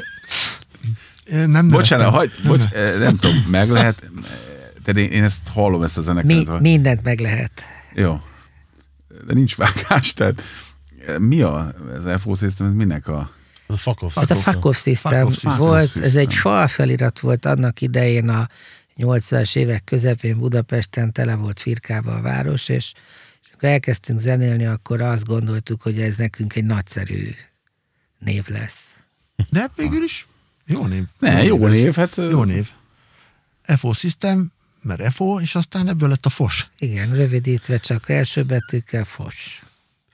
Nem Bocsánat, nevettem. hagy, bocs, eh, nem tudom, meg lehet, tehát én, én ezt hallom, ezt a Mi, zenekart. hogy- mindent meg lehet. Jó. De nincs vágás, tehát eh, mi a, ez FO System, ez minek a... Ez a fuck off. Ez a fuck off system system. volt, off ez egy system. fal felirat volt annak idején a 80-as évek közepén Budapesten tele volt firkával a város, és, és amikor elkezdtünk zenélni, akkor azt gondoltuk, hogy ez nekünk egy nagyszerű név lesz. De végül is jó név. Ne, jó ez. név, hát... Jó név. FO System, mert FO, és aztán ebből lett a FOS. Igen, rövidítve csak első betűkkel fos.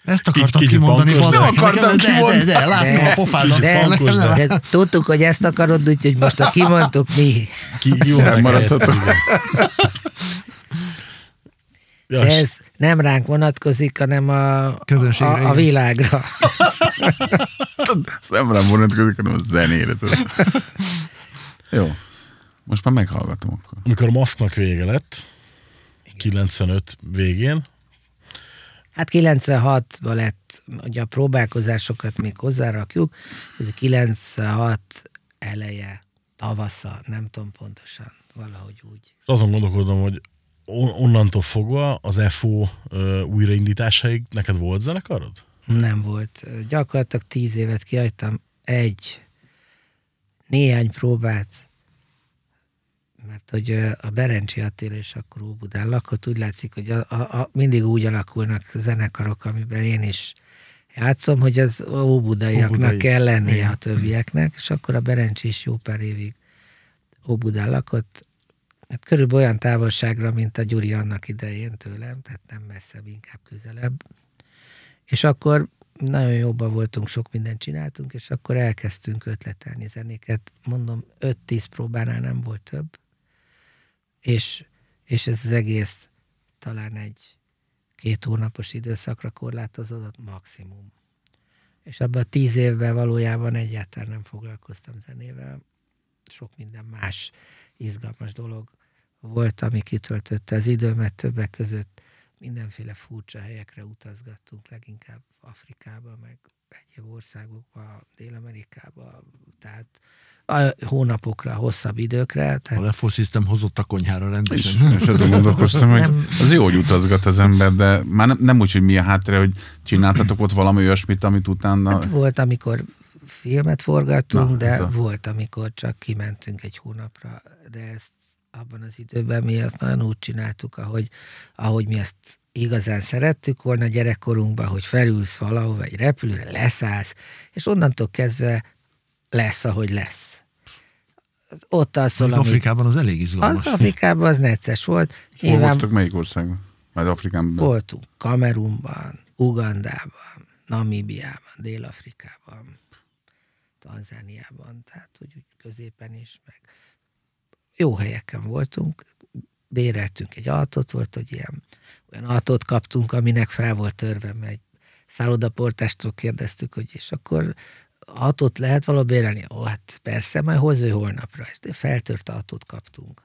Ezt akartam kicsit kimondani, bankos, de-. Nem akartam de, de, kimondani. de, láttam a pofádat. de, de- de, tudtuk, hogy ezt akarod, úgyhogy most a kimondtuk mi. Ki, jó Elmaradhatok. Ja, De ez nem ránk vonatkozik, hanem a, Közönségre, a, a igen. világra. Ez nem rám vonatkozik, hanem a zenére. Jó. Most már meghallgatom akkor. amikor a maszknak vége lett, 95 végén, Hát 96-ban lett, hogy a próbálkozásokat még hozzárakjuk, ez a 96 eleje, tavasza, nem tudom pontosan, valahogy úgy. azon gondolkodom, hogy onnantól fogva az FO újraindításaig neked volt zenekarod? Nem volt. Gyakorlatilag tíz évet kihagytam egy, néhány próbát, mert hogy a Berencsi Attila és akkor Óbudán lakott, úgy látszik, hogy a, a, a, mindig úgy alakulnak zenekarok, amiben én is játszom, hogy az óbudaiaknak Óbudai. kell lennie a többieknek, és akkor a Berencsi is jó pár évig Óbudán lakott, hát körülbelül olyan távolságra, mint a Gyuri annak idején tőlem, tehát nem messzebb, inkább közelebb. És akkor nagyon jobban voltunk, sok mindent csináltunk, és akkor elkezdtünk ötletelni zenéket. Mondom, 5-10 próbánál nem volt több, és, és ez az egész talán egy két hónapos időszakra korlátozódott maximum. És abban a tíz évben valójában egyáltalán nem foglalkoztam zenével. Sok minden más izgalmas dolog volt, ami kitöltötte az időmet többek között. Mindenféle furcsa helyekre utazgattunk, leginkább Afrikába, meg egyéb országokba, Dél-Amerikába, tehát a hónapokra, hosszabb időkre. Tehát A FO System hozott a konyhára rendesen. És, és azon gondolkoztam, hogy Nem. az jó, hogy utazgat az ember, de már nem, nem úgy, hogy mi a háttere, hogy csináltatok ott valami olyasmit, amit utána... Hát volt, amikor filmet forgattunk, Na, de a- volt, amikor csak kimentünk egy hónapra, de ezt abban az időben mi azt nagyon úgy csináltuk, ahogy, ahogy mi ezt igazán szerettük volna gyerekkorunkban, hogy felülsz valahova egy repülőre, leszállsz, és onnantól kezdve lesz, ahogy lesz. Az Ott alszol, amit... Afrikában az elég izgalmas. Az Afrikában az necces volt. Hol Nyilván voltak, melyik országban? Majd Afrikában? voltunk Kamerunban, Ugandában, Namíbiában, Dél-Afrikában, Tanzániában, tehát hogy úgy középen is, meg jó helyeken voltunk, béreltünk egy autót, volt, hogy ilyen olyan autót kaptunk, aminek fel volt törve, mert egy szállodaportástól kérdeztük, hogy és akkor autót lehet valahol bérelni? Ó, hát persze, majd hoz ő holnapra. És feltört autót kaptunk.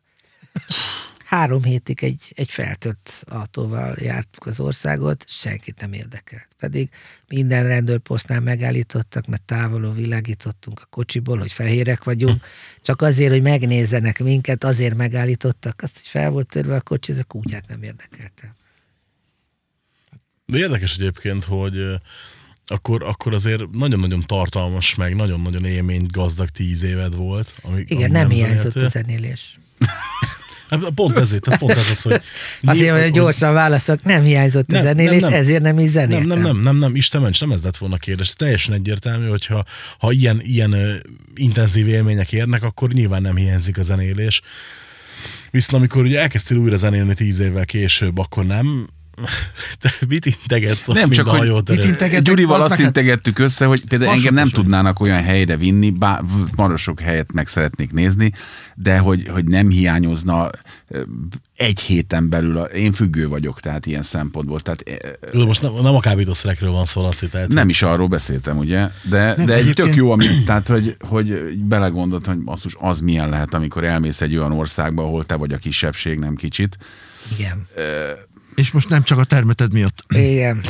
Három hétig egy, egy feltört autóval jártuk az országot, senkit nem érdekelt. Pedig minden rendőrposztnál megállítottak, mert távolról világítottunk a kocsiból, hogy fehérek vagyunk. Csak azért, hogy megnézzenek minket, azért megállítottak. Azt, hogy fel volt törve a kocsi, ez a kutyát nem érdekelte. De érdekes egyébként, hogy akkor, akkor azért nagyon-nagyon tartalmas, meg nagyon-nagyon élményt gazdag tíz éved volt. Ami, Igen, ami nem hiányzott zenéltél. a zenélés. Hát Pont ezért, tehát pont ez az, hogy... Azért, hogy gyorsan válaszok, nem hiányzott a Nem, zenélés, nem, nem. ezért nem Nem, zenéltem. nem, nem, nem, nem, Isten ments, nem ez lett volna a kérdés. Teljesen egyértelmű, hogyha ha ilyen, ilyen intenzív élmények érnek, akkor nyilván nem hiányzik a zenélés. Viszont amikor ugye elkezdtél újra zenélni tíz évvel később, akkor nem Te mit integetsz, Nem, nem csak hogy mit integet- Gyurival az azt neked- integettük össze, hogy például engem nem tudnának olyan helyre vinni, bár marha sok helyet meg szeretnék nézni, de hogy, hogy nem hiányozna egy héten belül, a, én függő vagyok, tehát ilyen szempontból, tehát Jó, most nem, nem a kábítószerekről van szó, Laci, tehát nem is arról beszéltem, ugye, de, Nem, de egy tök jó, ami, tehát hogy, hogy belegondolt, hogy basszus, az milyen lehet, amikor elmész egy olyan országba, ahol te vagy a kisebbség, nem kicsit. Igen. És most nem csak a termeted miatt. Igen.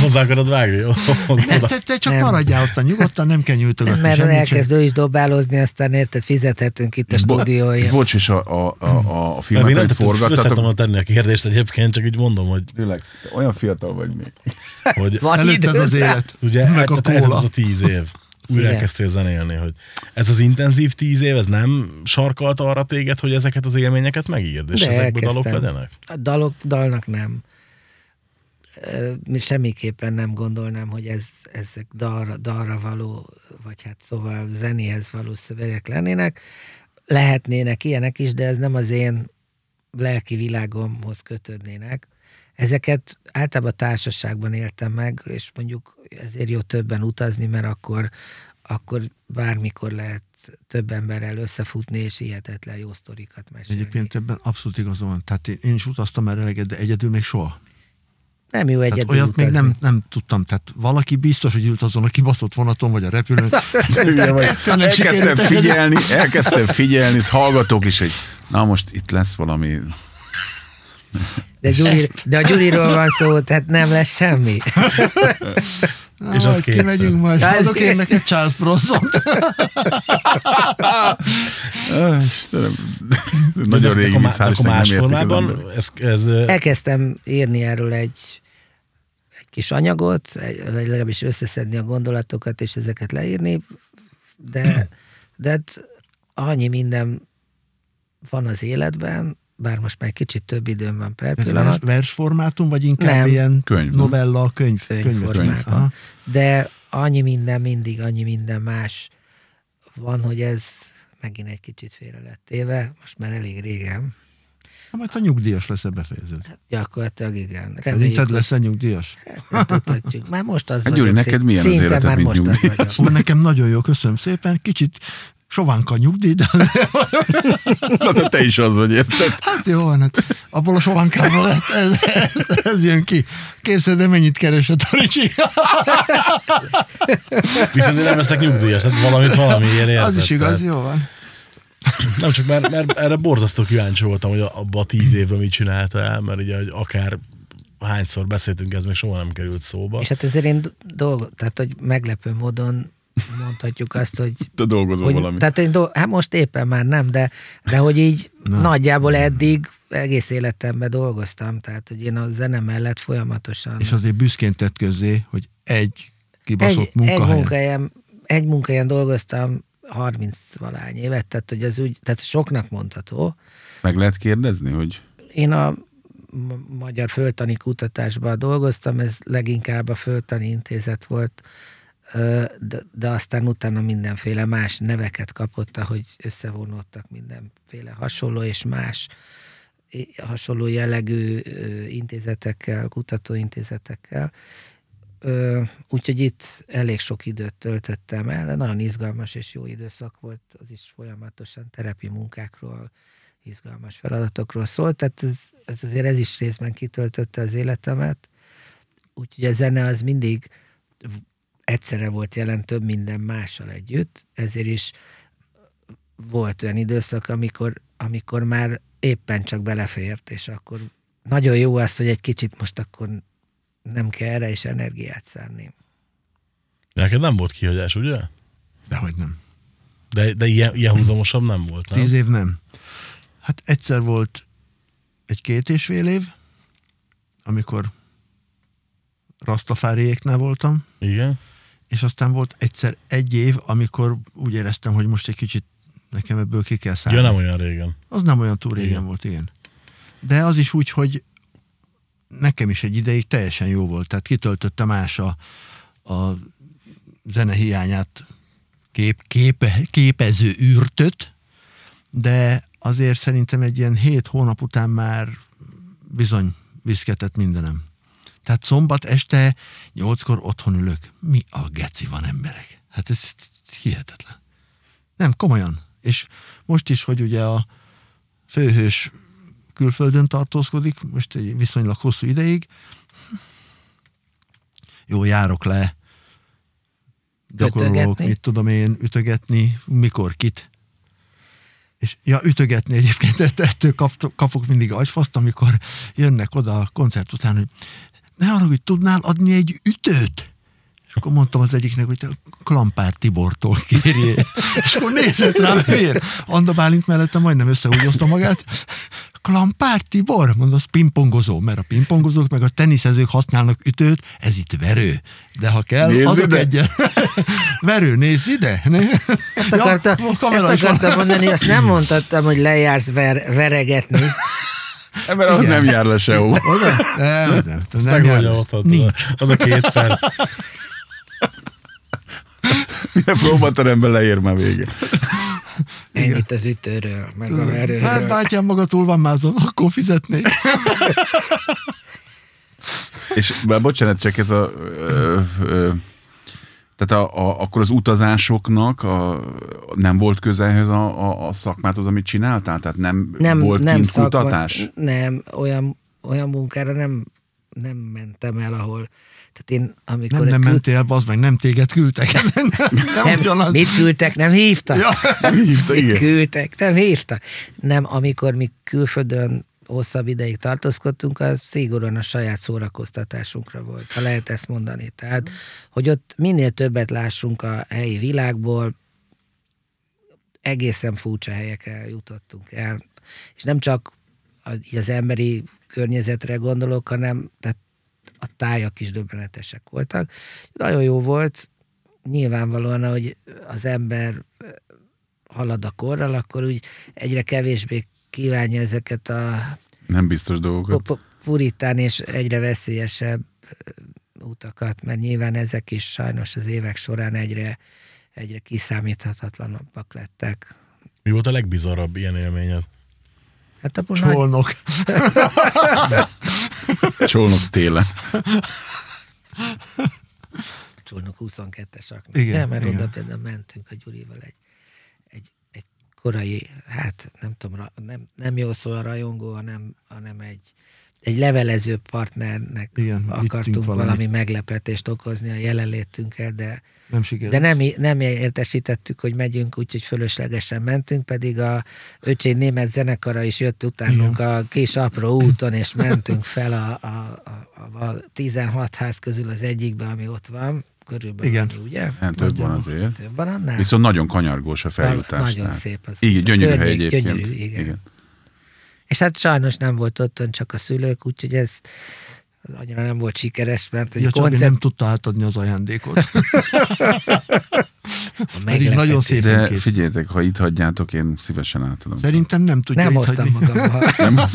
hozzá akarod vágni? Ne, te, te csak Nem. maradjál ott nyugodtan, nem kell nyújtogatni. Mert semmit sem. elkezd ő is dobálózni, aztán érted, fizethetünk itt a stúdiója. Bocs, és a, a, a, a filmet, még nem forgattatok, tenni a kérdést egyébként, csak így mondom, hogy, Relax, olyan fiatal vagy még. hogy Van Előtted az élet, ugye meg a tehát kóla. ez a tíz év. Újra elkezdtél zenélni, hogy ez az intenzív tíz év, ez nem sarkalta arra téged, hogy ezeket az élményeket megírd, és De ezekből dalok elkezdtem. legyenek? A dalok, dalnak nem. Mi Semmiképpen nem gondolnám, hogy ez, ezek dalra, dalra való, vagy hát szóval zenéhez való szövegek lennének. Lehetnének ilyenek is, de ez nem az én lelki világomhoz kötődnének. Ezeket általában társaságban éltem meg, és mondjuk ezért jó többen utazni, mert akkor, akkor bármikor lehet több emberrel összefutni, és hihetetlen jó sztorikat mesélni. Egyébként ebben abszolút igazam van. Tehát én, én is utaztam már eleget, de egyedül még soha. Nem jó Tehát egyedül olyat utazni. még nem, nem tudtam. Tehát valaki biztos, hogy ült azon a kibaszott vonaton, vagy a repülőn. Elkezdtem figyelni, elkezdtem figyelni, hallgatók is, hogy na most itt lesz valami. De, Gyuri, de a Gyuriról van szó, tehát nem lesz semmi. Na, És az majd kétszer. kimegyünk majd. Adok én neked Charles bronson Istenem. Nagyon régi vicc, hál' Istennek más nem értik az formában, ez, ez Elkezdtem írni erről egy, egy kis anyagot, egy- legalábbis összeszedni a gondolatokat, és ezeket leírni, de, de hát annyi minden van az életben, bár most már egy kicsit több időm van per Ez pillanat, versformátum, vagy inkább Nem. ilyen Könyv, novella, könyv? Könyvformában. könyv. De annyi minden, mindig annyi minden más van, hogy ez megint egy kicsit félre lett téve, most már elég régen. Ha majd a nyugdíjas lesz, befejezed. Gyakorlatilag igen. Szerinted lesz a nyugdíjas? Nem tudhatjuk. Már most az Hát vagyok. Gyuri, neked milyen az szinte életed, már mint most az nyugdíjas? vagyok. Ó, nekem nagyon jó, köszönöm szépen. Kicsit sovánka nyugdíj, de Na, de te is az vagy, érted? hát jó van, hát abból a sovánkából ez, ez, ez, ez jön ki. Képzeld, de mennyit keresett a Ricsi? viszont én nem leszek nyugdíjas, tehát valamit valamiért érted. Az is igaz, tehát jó van. Nem csak, mert, mert erre borzasztó kíváncsi voltam, hogy abban a tíz évben mit csinálta el, mert ugye, hogy akár hányszor beszéltünk, ez még soha nem került szóba. És hát ezért én dolgot, tehát hogy meglepő módon mondhatjuk azt, hogy Te dolgozol hogy, valami. tehát, hogy do, hát most éppen már nem, de, de hogy így Na. nagyjából eddig egész életemben dolgoztam, tehát hogy én a zene mellett folyamatosan És azért büszkén tett közzé, hogy egy kibaszott egy, egy munkahelyen. munkahelyen, egy munkahelyen dolgoztam 30 valány évet, tehát hogy ez úgy, tehát soknak mondható. Meg lehet kérdezni, hogy Én a Magyar Földtani Kutatásban dolgoztam, ez leginkább a Földtani Intézet volt, de, de aztán utána mindenféle más neveket kapott, ahogy összevonódtak mindenféle hasonló és más hasonló jellegű intézetekkel, kutatóintézetekkel. Úgyhogy itt elég sok időt töltöttem el, nagyon izgalmas és jó időszak volt, az is folyamatosan terepi munkákról, izgalmas feladatokról szólt, tehát ez, ez azért ez is részben kitöltötte az életemet. Úgyhogy a zene az mindig egyszerre volt jelen több minden mással együtt, ezért is volt olyan időszak, amikor, amikor már éppen csak belefért, és akkor nagyon jó az, hogy egy kicsit most akkor nem kell erre is energiát szánni. Neked nem volt kihagyás, ugye? Dehogy nem. De, de ilyen, ilyen húzamosabb nem volt, nem? Tíz év nem. Hát egyszer volt egy két és fél év, amikor Rastafáriéknál voltam, Igen. És aztán volt egyszer egy év, amikor úgy éreztem, hogy most egy kicsit nekem ebből ki kell szállni. Ja, nem olyan régen. Az nem olyan túl régen Igen. volt, igen. De az is úgy, hogy nekem is egy ideig teljesen jó volt. Tehát kitöltötte más a, a zene hiányát kép, képe, képező űrtöt, de azért szerintem egy ilyen hét hónap után már bizony viszketett mindenem. Tehát szombat este nyolckor otthon ülök. Mi a geci van emberek? Hát ez hihetetlen. Nem, komolyan. És most is, hogy ugye a főhős külföldön tartózkodik, most egy viszonylag hosszú ideig, jó, járok le, gyakorolok, Ütögetni? mit tudom én, ütögetni, mikor, kit. És ja, ütögetni egyébként, ett- ettől kap, kapok mindig agyfaszt, amikor jönnek oda a koncert után, hogy ne arra, hogy tudnál adni egy ütőt? És akkor mondtam az egyiknek, hogy te Klampár Tibortól kérjél. És akkor nézett rám, miért? Anda Bálint mellette majdnem összehúgyozta magát. Klampár Tibor? Mondom, az pingpongozó, mert a pingpongozók meg a teniszezők használnak ütőt, ez itt verő. De ha kell, Nézz azok ide! egyen. verő, nézz ide! Ne? Ezt, akarta, a kamera ezt akartam mondani, azt nem mondhattam, hogy lejársz ver, veregetni. Mert az nem jár le sehova. Oda? Nem, nem, nem, nem jár. ott, ott Nincs. az a két perc. Mire próbateremben leér már vége. Ennyit az ütőről, meg a Hát verőről. bátyám maga túl van mázon, akkor fizetnék. És bár bocsánat, csak ez a... Ö, ö, tehát a, a, akkor az utazásoknak a, nem volt közelhez a, a, a szakmáthoz, amit csináltál? Tehát nem, nem, volt nem kint szakma, kutatás? Nem, olyan, olyan munkára nem, nem mentem el, ahol tehát én, amikor Nem, nem kül- mentél, bazd meg, nem téged küldtek. nem, nem, nem, ugyanaz. mit küldtek, nem hívtak? Ja. Hívta, mit igen. küldtek, nem hívtak. Nem, amikor mi külföldön hosszabb ideig tartózkodtunk, az szigorúan a saját szórakoztatásunkra volt, ha lehet ezt mondani. Tehát, hogy ott minél többet lássunk a helyi világból, egészen furcsa helyekre jutottunk el. És nem csak az, emberi környezetre gondolok, hanem tehát a tájak is döbbenetesek voltak. Nagyon jó volt, nyilvánvalóan, hogy az ember halad a korral, akkor úgy egyre kevésbé kívánja ezeket a Nem biztos dolgokat. pu- pu- puritán és egyre veszélyesebb utakat, mert nyilván ezek is sajnos az évek során egyre, egyre kiszámíthatatlanabbak lettek. Mi volt a legbizarabb ilyen élményed? Hát nagy, Csolnok. Csolnok télen. Csolnok 22-es Igen, Igen, mert igen. oda például mentünk a Gyurival egy korai, hát nem tudom, nem, nem jó szó a rajongó, hanem, hanem egy, egy levelező partnernek Igen, akartunk valami meglepetést okozni a jelenlétünkkel, de Nem sikerült. De nem, nem értesítettük, hogy megyünk, úgyhogy fölöslegesen mentünk, pedig a öcsém német zenekara is jött utánunk a kis apró úton, és mentünk fel a, a, a, a 16 ház közül az egyikbe, ami ott van, körülbelül Igen. annyi, ugye? Hát több van azért. Több van annál? Viszont nagyon kanyargós a feljutás. Nagyon szép az Igen, gyönyörű hely egyébként. gyönyörű, igen. És hát sajnos nem volt otthon csak a szülők, úgyhogy ez annyira nem volt sikeres, mert Ja, koncert, nem tudta átadni az ajándékot. Pedig nagyon szépen De kész. figyeljetek, ha itt hagyjátok, én szívesen átadom. Szerintem nem tudja Nem hoztam magammal. Nem.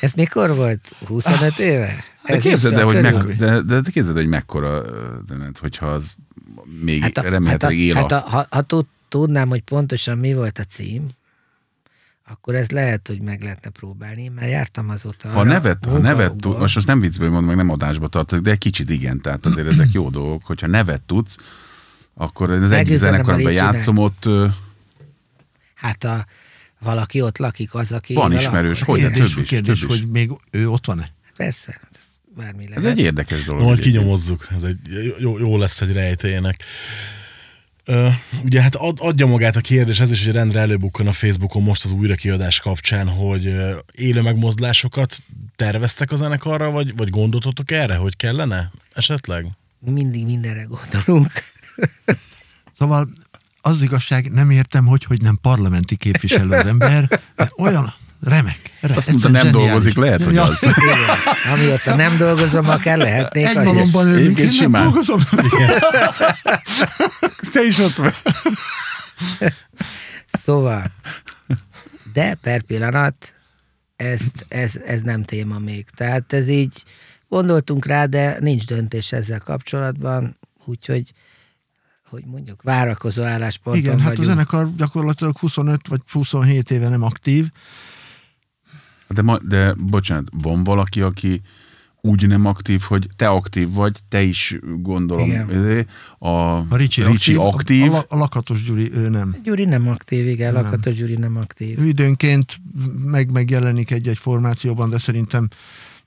Ez mikor volt? 25 éve? De képzeld el, hogy, meg, de, de, de képzeld, hogy mekkora, de, nem, hogyha az még hát a- remélhetőleg él hát a... a, ha, ha tud- tudnám, hogy pontosan mi volt a cím, akkor ez lehet, hogy meg lehetne próbálni. Én Már jártam azóta. Ha nevet, ha nevet tud, most azt nem viccből mondom, meg nem adásba tartok, de egy kicsit igen, tehát azért ezek jó dolgok. Hogyha nevet tudsz, akkor az egyik Megüzenem a zenekarban játszom, ott Hát a, valaki ott lakik, az, aki... van ismerős, hogy Kérdés, több is, kérdés több is. hogy még ő ott van-e? Persze, bármi lehet. Ez egy érdekes dolog. Na, majd kinyomozzuk, ez egy, jó, jó lesz egy rejtélyének. Ö, ugye hát ad, adja magát a kérdés, ez is hogy rendre előbukkan a Facebookon most az újrakiadás kapcsán, hogy ö, élő megmozdulásokat terveztek a zenekarra, vagy, vagy gondoltotok erre, hogy kellene esetleg? Mindig mindenre gondolunk. Szóval az igazság, nem értem, hogy, hogy nem parlamenti képviselő az ember, de olyan remek. remek Azt mondta, nem dolgozik, lehet, hogy az. Igen. Amióta nem dolgozom, akár lehetnék Egy malomban ülünk, én nem dolgozom. Te is ott vagy. Szóval, de per pillanat ezt, ez, ez nem téma még. Tehát ez így gondoltunk rá, de nincs döntés ezzel kapcsolatban, úgyhogy hogy mondjuk, várakozó állásponton Igen, hát a vagyunk. zenekar gyakorlatilag 25 vagy 27 éve nem aktív. De, ma, de bocsánat, van valaki, aki úgy nem aktív, hogy te aktív vagy, te is gondolom. Igen. A, A Ricsi, Ricsi aktív, aktív. A, a, a Lakatos Gyuri, ő nem. Gyuri nem aktív, igen, Nem. Lakatos Gyuri nem aktív. Ő időnként meg megjelenik egy-egy formációban, de szerintem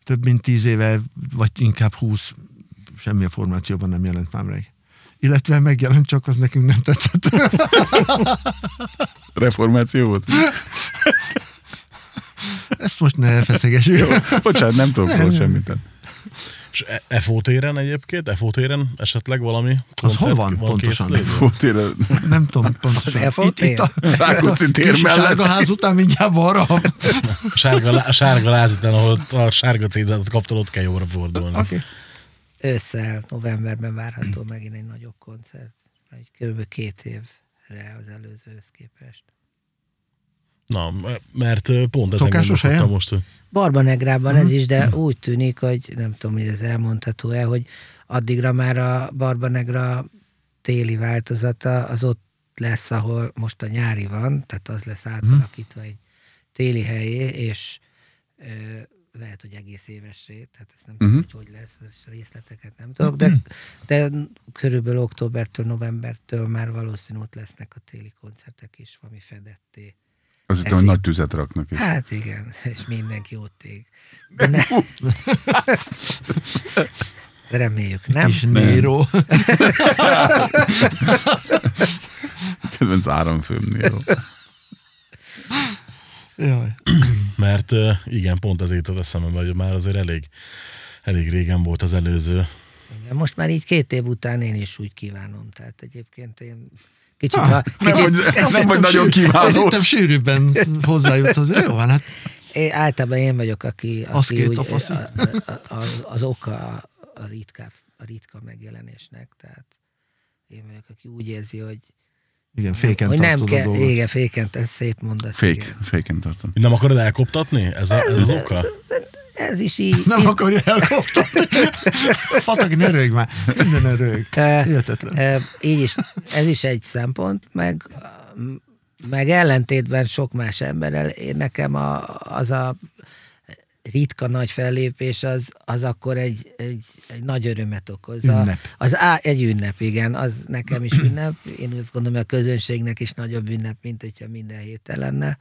több mint 10 éve, vagy inkább 20 semmilyen formációban nem jelent már meg. Illetve megjelent, csak az nekünk nem tetszett. reformáció volt. Ezt most ne feszegessük. Bocsánat, nem tudok Nem, semmit. És E- FO téren egyébként? FO téren esetleg valami Az hol van pontosan? készülődve? Volt én Nem tudom pontosan. Az Itt, itt a, Rákóczi tér mellett. sárga ház után mindjárt balra. A sárga, sárga láz után, ahol a sárga cédát kaptad, ott kell jobbra fordulni. Okay. Ősszel, novemberben várható megint egy nagyobb koncert. Egy kb. két évre az előzőhöz képest. Na, mert pont ezen Szokásos helyen? most, hogy Barbanegrában Mhm. ez is, de úgy tűnik, hogy nem tudom, hogy ez elmondható-e, hogy addigra már a Barbanegra téli változata az ott lesz, ahol most a nyári van, tehát az lesz Mhm. átalakítva egy téli helyé, és ö, lehet, hogy egész évesé, tehát ezt nem tudom, Mhm. hogy hogy lesz, ez részleteket nem tudok, de, de körülbelül októbertől, novembertől már valószínű ott lesznek a téli koncertek is, valami fedetté. Azt hittem, hogy nagy tüzet raknak. is. Hát igen, és mindenki ott ég. De ne... Reméljük, nem? Kis Néró. Kedvenc áramfőmnél. Jaj. mert igen, pont ezért jutott eszembe, hogy már azért elég, elég régen volt az előző. Igen, most már így két év után én is úgy kívánom. Tehát egyébként én kicsit... Ah, Ha, Nem kicsit vagy, Azt nem vagy hittem nagyon kívánós. hittem sűrűbben hozzájut hozzá. Jó van, hát én, általában én vagyok, aki, Az aki két úgy, a a, a, a, az oka a, a, ritka, a ritka megjelenésnek. Tehát én vagyok, aki úgy érzi, hogy, igen, féken hogy nem a kell, dolgot. igen, féken, ez szép mondat. Fék, igen. féken tartom. Nem akarod elkoptatni? Ez, a, ez az oka? Ez is így... Nem bizt- akarja elkoptatni. Fataki, ne rögj már. Minden. Ö, Hihetetlen. ö, Így is, ez is egy szempont, meg, meg ellentétben sok más emberrel, én nekem a, az a ritka nagy fellépés, az, az akkor egy, egy, egy nagy örömet okoz. A- Ünnep. Az á, egy ünnep, igen, az nekem is ünnep. Én azt gondolom, hogy a közönségnek is nagyobb ünnep, mint hogyha minden héten lenne.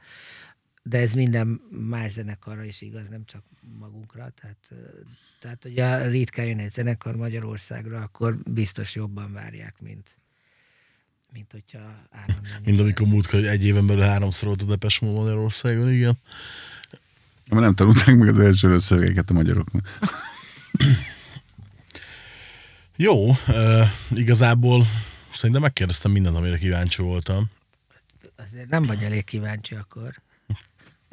De ez minden más zenekarra is igaz, nem csak magunkra. Tehát, tehát hogyha ritkán jön egy zenekar Magyarországra, akkor biztos jobban várják, mint, mint hogyha állandóan. Mind amikor múltkor, hogy egy éven belül háromszor volt a Depes Magyarországon, igen. Mert nem tanulták meg az első szövegeket a magyaroknak. Jó, uh, igazából szerintem megkérdeztem mindent, amire kíváncsi voltam. Azért nem vagy elég kíváncsi akkor.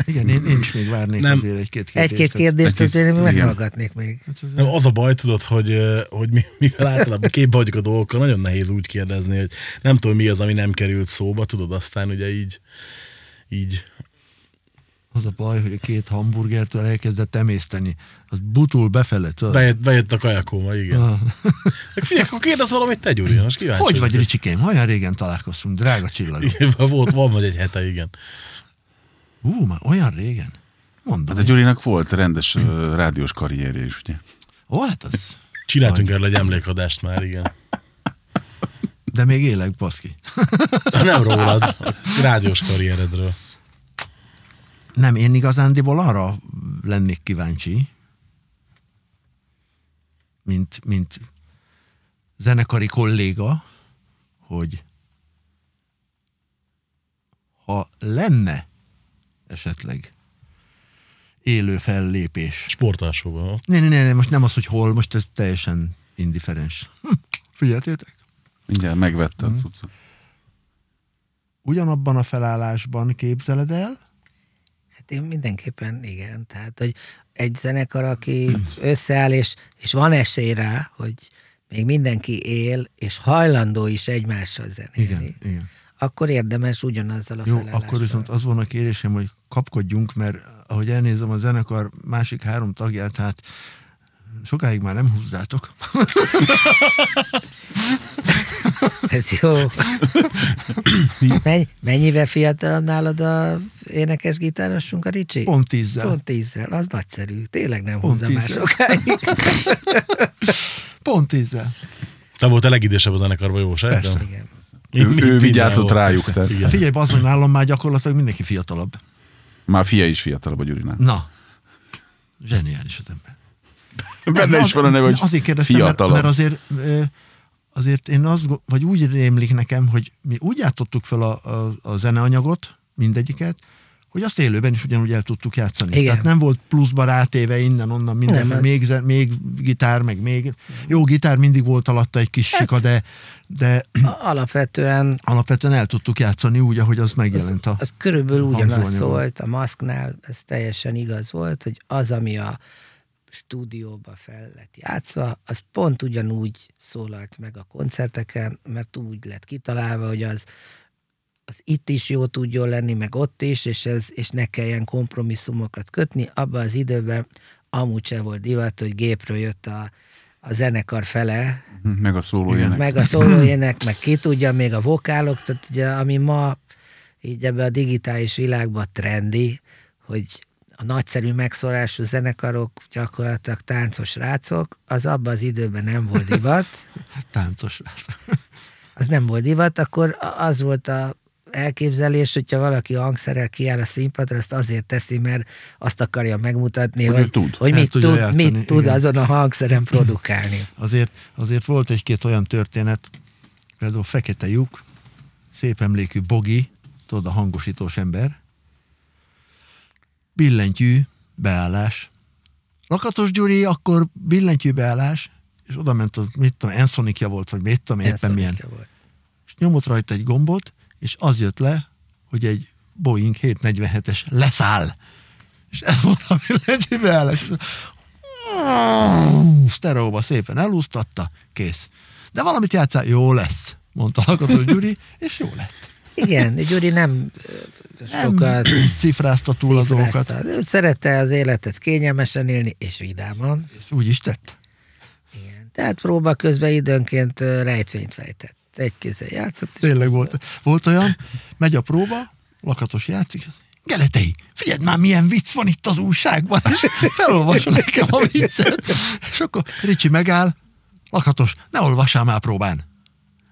Igen, én, én is még várnék Nem. azért egy-két kérdést. Egy-két kérdést Egy-két- azért meghallgatnék még. Nem, az a baj, tudod, hogy, hogy mi, mivel általában képbe vagyok a dolgokkal, nagyon nehéz úgy kérdezni, hogy nem tudom, mi az, ami nem került szóba, tudod, aztán ugye így, így Az a baj, hogy a két hamburgertől elkezdett emészteni. Az butul befele. tudod? bejött, bejött a kajakóma, igen. Ah. Figyelj, akkor kérdez valamit te, Gyuri, most kíváncsi. Hogy vagy. Ricsikém? Olyan régen találkoztunk, drága csillagok. Igen, volt, van vagy egy hete, igen. Ú, már olyan régen? Mondom. Hát a Gyurinak volt rendes rádiós karrierje is, ugye? Ó, hát az... Csináltunk erről egy emlékadást már, igen. De még élek, baszki. Nem rólad, a rádiós karrieredről. Nem, én igazándiból arra lennék kíváncsi, mint, mint zenekari kolléga, hogy ha lenne esetleg élő fellépés. Sportalsóban. Ne, ne, ne, most nem az, hogy hol, most ez teljesen indiferens. Hm, figyeltétek? Mindjárt megvette a cuccot. Ugyanabban a felállásban képzeled el, Hát én mindenképpen igen. Tehát, hogy egy zenekar, aki összeáll, és, és van esély rá, hogy még mindenki él, és hajlandó is egymással zenélni, igen, igen. Akkor érdemes ugyanazzal a Jó, felállással. akkor viszont az van a kérésem, hogy kapkodjunk, mert ahogy elnézem a zenekar másik három tagját, hát sokáig már nem húzzátok. Ez jó. Mennyi, mennyivel fiatalabb nálad a énekes gitárosunk, a Ricsi? Pont tízzel. Pont tízzel, az nagyszerű. Tényleg nem Pont húzza már tízzel. sokáig. Pont tízzel. Te volt a legidősebb a zenekarban, jó, sejtem? Persze. Igen. Ő, ő vigyázott rájuk. Tehát. Igen. Figyelj, az, hogy nálam már gyakorlatilag mindenki fiatalabb. Már fia is fiatalabb a Gyurinál. Na, zseniális az ember. Benne is van a neve, hogy Azért kérdeztem, mert, fiatalabb. mert azért, ö, azért én azt, go- vagy úgy rémlik nekem, hogy mi úgy játszottuk fel a, a, a zeneanyagot, mindegyiket, hogy azt élőben is ugyanúgy el tudtuk játszani. Igen. Tehát nem volt pluszba rátéve innen-onnan minden, Nem, ez- még, ze- még gitár, meg még... Jó, gitár mindig volt alatta egy kis Hát- sika, de, de Alapvetően alapvetően el tudtuk játszani úgy, ahogy az megjelent. A, az körülbelül ugyanaz szólt, a maszknál ez teljesen igaz volt, hogy az, ami a stúdióba fel lett játszva, az pont ugyanúgy szólalt meg a koncerteken, mert úgy lett kitalálva, hogy az, az itt is jó tudjon lenni, meg ott is, és, ez, és ne kelljen kompromisszumokat kötni. Abban az időben amúgy se volt divat, hogy gépről jött a, a zenekar fele, Meg a szólójének. meg a szólóének, meg ki tudja, még a vokálok, tehát ugye, ami ma így ebbe a digitális világban trendi, hogy a nagyszerű megszólású zenekarok gyakorlatilag táncos rácok, az abban az időben nem volt divat, táncos rá. az nem volt divat, akkor az volt a elképzelés, hogyha valaki hangszerrel kiáll a színpadra, azt azért teszi, mert azt akarja megmutatni, Hogy hogy, tud. hogy mit, tud, játszani, mit tud azon a hangszeren produkálni. Azért, azért volt egy-két olyan történet, például Fekete lyuk, szép emlékű Bogi, tudod, a hangosítós ember, billentyű, beállás. Lakatos Gyuri, akkor billentyű beállás, és oda ment, a- mit tudom, Ensonikja volt, vagy mit tudom, éppen milyen. Volt. És nyomott rajta egy gombot, és az jött le, hogy egy Boeing 747-es leszáll. És ez volt a billentyű beállás. Sztereóba szépen elúsztatta, kész. De valamit játszál, jó lesz, mondta Lakatos Gyuri, és jó lett. Igen, Gyuri nem ö, Nem sokat cifrázta túl a dolgokat, cifrázta. Ő szerette az életet kényelmesen élni, és vidáman. és úgy is tett. Igen. Tehát próba közben időnként rejtvényt fejtett. Egy kézzel játszott. Tényleg volt, volt olyan, megy a próba, Lakatos játszik, Geletei, figyeld már, milyen vicc van itt az újságban, és felolvasom nekem a viccet. És akkor Ricsi megáll, Lakatos, ne olvassál már próbán.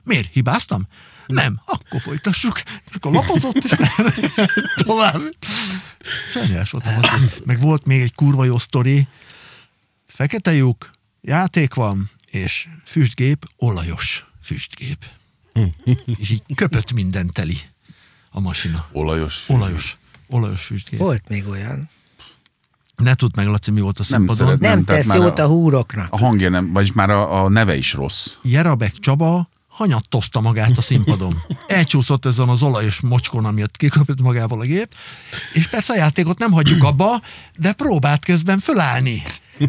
Miért? Hibáztam? Nem, akkor folytassuk. És akkor lapozott, és nem. tovább. Zseniás volt. Meg volt még egy kurva jó sztori. Fekete lyuk, játék van, és füstgép, olajos füstgép. És így köpött minden teli a masina. Olajos. Olajos. Olajos füstgép. Volt még olyan. Ne tudd meg, Laci, mi volt a színpadon. Nem, Nem, tesz jót a- a húroknak. A hangja nem, vagyis már a, a neve is rossz. Jerabek Csaba hanyattozta magát a színpadon. Elcsúszott ezen az olajos mocskon, ami ott kiköpött magával a gép, és persze a játékot nem hagyjuk abba, de próbált közben fölállni.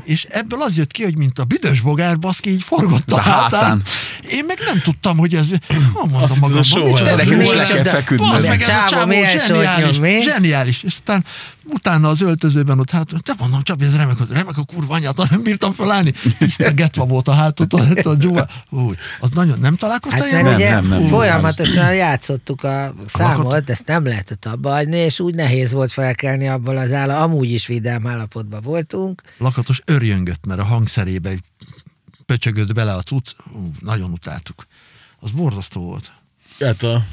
És ebből az jött ki, hogy mint a büdös bogár, baszki, így forgott a A hátán. hátán. Én meg nem tudtam, hogy ez... Ha mondom Azt magamban, micsoda soha. De nekem is jó le lesz. kell. Bazd meg, ez a Csávó zseniális, zseniális. És aztán utána az öltözőben ott hát, te mondom, Csabi, ez remek, remek a kurva anyát, nem bírtam felállni. Tiszta getva volt a hátot, a, a dzsúva. Úgy, az nagyon, nem találkoztál Hát Nem, ugye nem, nem. folyamatosan játszottuk a számot, ezt nem lehetett abba hagyni, és úgy nehéz volt felkelni abból az áll, amúgy is vidám állapotban voltunk. Lakatos örjöngött, mert a hangszerébe pöcsögött bele a cucc. Nagyon utáltuk. Az borzasztó volt. Hát a,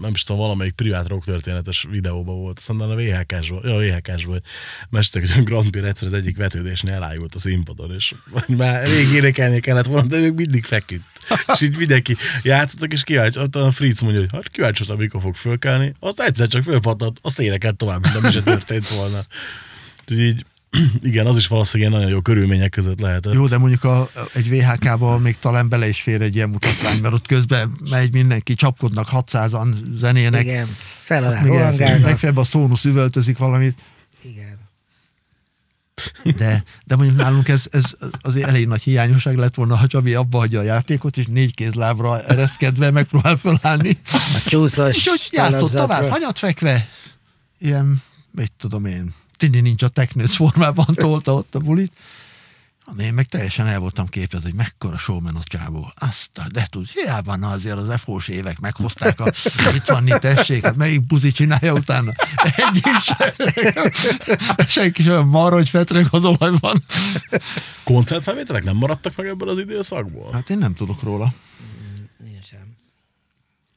nem is tudom, valamelyik privát rock történetes videóban volt, aztán a VHK-s volt, ja, VHK-s volt, mestek, hogy a Grand Prix egyszer az egyik vetődésnél elájult a színpadon, és már rég énekelni kellett volna, de ők mindig feküdt. És így mindenki játszottak, és kíváncsi, a Fritz mondja, hogy hát kíváncsi, hogy mikor fog fölkelni, azt egyszer csak fölpattant, azt énekelt tovább, mint ami se történt volna. Úgyhogy így, igen, az is valószínűleg ilyen nagyon jó körülmények között lehetett. Jó, de mondjuk a, egy VHK-ba még talán bele is fér egy ilyen mutatvány, mert ott közben megy mindenki, csapkodnak 600-an zenének. Igen, fel alá elfér. rohangálnak. Legfeljebb a szónusz üvöltözik valamit. Igen. De, de mondjuk nálunk ez, ez azért elég nagy hiányosság lett volna, ha Csabi abba hagyja a játékot, és négy kézlábra ereszkedve megpróbál fölállni. A csúszós És úgy játszott tovább, hanyat fekve. Ilyen, mit tudom én, Tini nincs a teknőc formában tolta ott a bulit. Én meg teljesen el voltam képezve, hogy mekkora showman a csávó. Azt, de tud, hiába na azért az FO-s évek meghozták a itt van, itt tessék, hát melyik buzi csinálja utána. Egy is. Senki sem hogy fetreg az olajban. Koncertfelvételek nem maradtak meg ebből az időszakból? Hát én nem tudok róla. Én sem.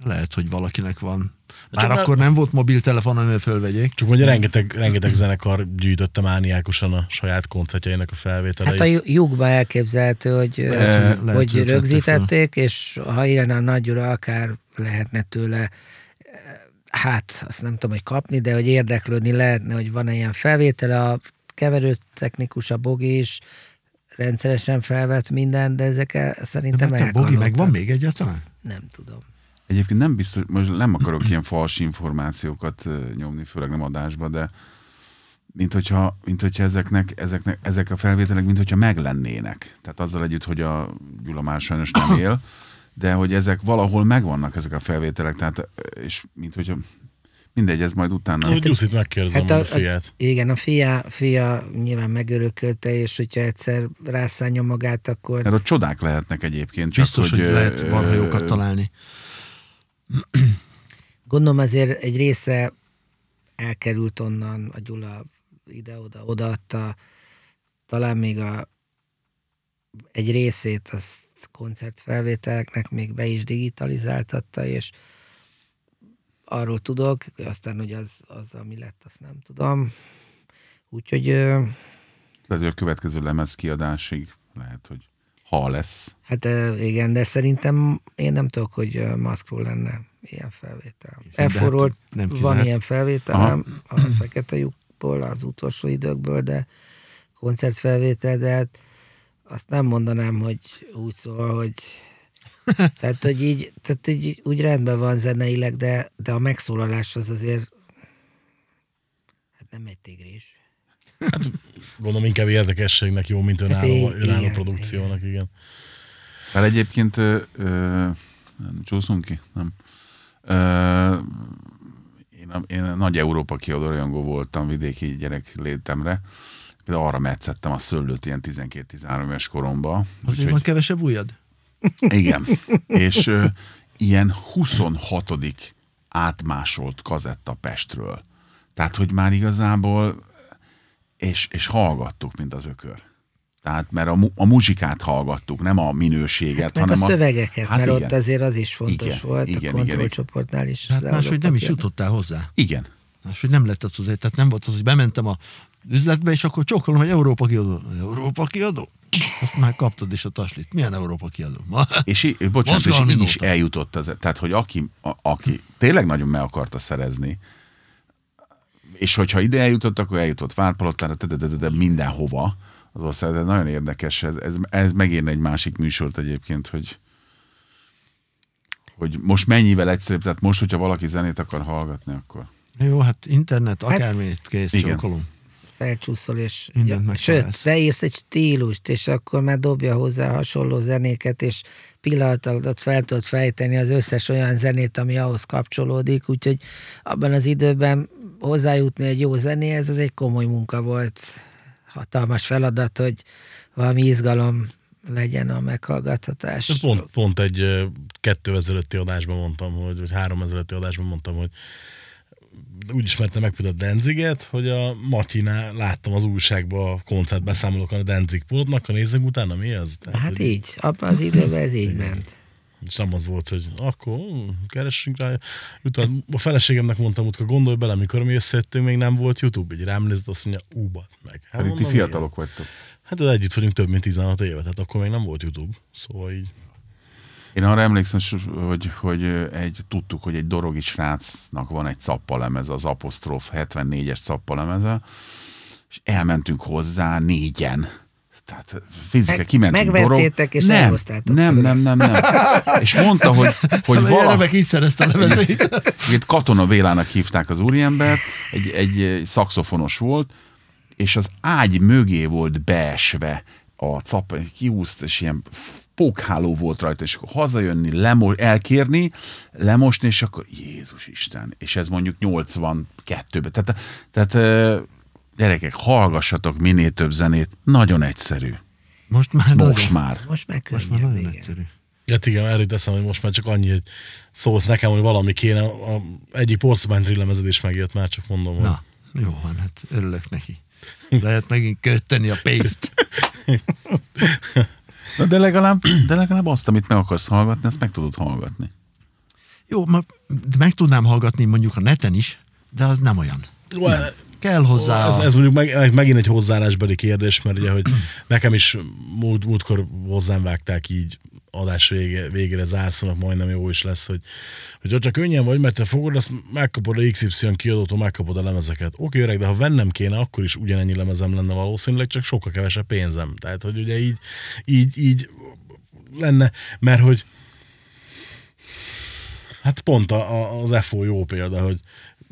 Lehet, hogy valakinek van. Csak Már már- akkor nem volt mobiltelefon, amivel fölvegyék. Csak mondja, rengeteg, rengeteg zenekar gyűjtötte mániákusan a saját koncertjeinek a felvételeit. Hát a lyuk- lyukba elképzelhető, hogy, Lehet, hogy hogy vették rögzítették, és ha élne a nagy Gyura, akár lehetne tőle hát azt nem tudom, hogy kapni, de hogy érdeklődni lehetne, hogy van-e ilyen felvétele, a keverő technikus, a Bogi is rendszeresen felvett minden, de ezek szerintem De a Bogi elkanoltak. megvan még egyáltalán? Nem tudom. Egyébként nem biztos, most nem akarok ilyen fals információkat nyomni, főleg nem adásba, de mint hogyha, mint hogyha ezeknek, ezeknek, ezek a felvételek, mint hogyha meglennének. Tehát azzal együtt, hogy a Gyula már sajnos nem él, de hogy ezek valahol megvannak ezek a felvételek, tehát, és mint hogyha mindegy, ez majd utána. Hogy Gyuszit megkérdezem Hát hát a- a, a fiát. Igen, a fia, fia nyilván megörökölte, és hogyha egyszer rászánja magát, akkor Mert ott csodák lehetnek egyébként. Csak Biztos, hogy, ö, lehet ö, valhajókat találni. Gondolom azért egy része elkerült onnan, a Gyula ide-oda odaadta, talán még a, egy részét azt koncertfelvételeknek még be is digitalizáltatta, és arról tudok, aztán, hogy az, az ami lett, azt nem tudom. Úgyhogy Lehet, hogy a következő lemez kiadásig lehet, hogy ha lesz. hát igen, de szerintem én nem tudok, hogy maszkról lenne ilyen felvétel. de hát nem van ilyen felvételem a fekete lyukból, az utolsó időkből, de koncertfelvétel, de hát azt nem mondanám, hogy úgy szól, hogy tehát, hogy így, tehát így, úgy rendben van zeneileg, de, de a megszólalás az azért hát nem egy tigris. Gondolom inkább érdekességnek jó, mint önálló, i- önálló igen, produkciónak, igen. igen. Hát egyébként ö, ö, csúszunk ki? Nem. Ö, én, én nagy Európa kiadó rajongó voltam vidéki gyerek létemre. Például arra metszettem a szőlőt ilyen 12-13 éves koromban. Azért van kevesebb ujjad? Igen. És ö, ilyen 26. átmásolt kazetta Pestről. Tehát, hogy már igazából, és, és hallgattuk, mint az ökör. Tehát, mert a, mu- a muzsikát hallgattuk, nem a minőséget, Meg hanem a szövegeket, hát mert igen. ott azért az is fontos Igen, volt igen, a kontrollcsoportnál is. Hát máshogy nem is jutott. jutottál hozzá. Igen. Máshogy nem lett az azért, tehát nem volt az, hogy bementem a üzletbe, és akkor csókolom, hogy Európa kiadó. Európa kiadó? Azt már kaptad is a taslit. Milyen Európa kiadó? Ma? És, bocsánat, és Mozgalmi így is eljutott az, tehát, hogy aki, a, aki tényleg nagyon meg akarta szerezni, és hogyha ide eljutott, akkor eljutott Várpalottára, de, de, de, de mindenhova az ország. Ez nagyon érdekes, ez, ez, ez megérne egy másik műsort egyébként, hogy hogy most mennyivel egyszerűbb, tehát most, hogyha valaki zenét akar hallgatni, akkor Jó, hát internet, Hát, akármit kész, igen. csókolom. felcsúszol, és Mindent ja, sőt, leírsz egy stílust, és akkor már dobja hozzá hasonló zenéket, és pillanat alatt fel tudod fejteni az összes olyan zenét, ami ahhoz kapcsolódik, úgyhogy abban az időben hozzájutni egy jó zenéhez, az egy komoly munka volt, hatalmas feladat, hogy valami izgalom legyen a meghallgathatás. Pont, pont egy ö, kettő ezelőtti adásban mondtam, hogy, vagy három ezelőtti adásban mondtam, hogy úgy ismertem meg például Denziget, hogy a Matyinál láttam az újságban a koncertbeszámolókon a Denzig pultnak, ha nézzünk utána, mi ez? Tehát, Hát hogy- így, abban az időben ez így ment. És nem az volt, hogy akkor hm, keressünk rá. Utána a feleségemnek mondtam, hogy gondolj bele, amikor mi összejöttünk, még nem volt YouTube, így rám nézett, azt mondja, úbat meg. Hát, Pedig ti fiatalok vagytok. igen. Hát az együtt vagyunk több mint 16 éve, tehát akkor még nem volt YouTube. Szóval így. Én arra emlékszem, hogy, hogy egy, tudtuk, hogy egy dorogi srácnak van egy cappalemez, az Apostrof 74-es cappalemeze, és elmentünk hozzá négyen. Tehát fizika, Meg- kimentünk megvertétek, dorog. és nem, elhoztátok nem, nem, nem, nem. És mondta, hogy, hogy Hát a vala, gyermek így szerezte a lemezét. Itt Katona Bélának hívták az úriembert, egy, egy, egy szakszofonos volt, és az ágy mögé volt beesve a cap, kiúzt, és ilyen pókháló volt rajta, és akkor hazajönni, lemo, elkérni, lemosni, és akkor Jézus Isten, és ez mondjuk 82-ben. Tehát, tehát ö, gyerekek, hallgassatok minél több zenét, nagyon egyszerű. Most már Most nagyon, már. Most meg Most már nagyon igen. egyszerű. Hát igen, erről teszem, hogy most már csak annyi, hogy szólsz nekem, hogy valami kéne. A egyik porcupine lemezed is megjött, már csak mondom. hogy- Na, jó van, hát örülök neki. Lehet megint köteni a pénzt. Na, de legalább, de legalább azt, amit meg akarsz hallgatni, azt meg tudod hallgatni. Jó, ma, de meg tudnám hallgatni mondjuk a neten is, de az nem olyan. Jó, Nem. Kell hozzá Ez, ez mondjuk meg, megint egy hozzáállásbeli kérdés, mert ugye, hogy nekem is múlt, múltkor hozzám vágták így adás vége, végére zárszónak majdnem jó is lesz, hogy, hogy hogyha könnyen vagy, mert te fogod, azt megkapod a XY kiadótól, megkapod a lemezeket. Oké, öreg, de ha vennem kéne, akkor is ugyanennyi lemezem lenne valószínűleg, csak sokkal kevesebb pénzem. Tehát, hogy ugye így, így, így lenne, mert hogy hát pont a, a, az FO jó példa, hogy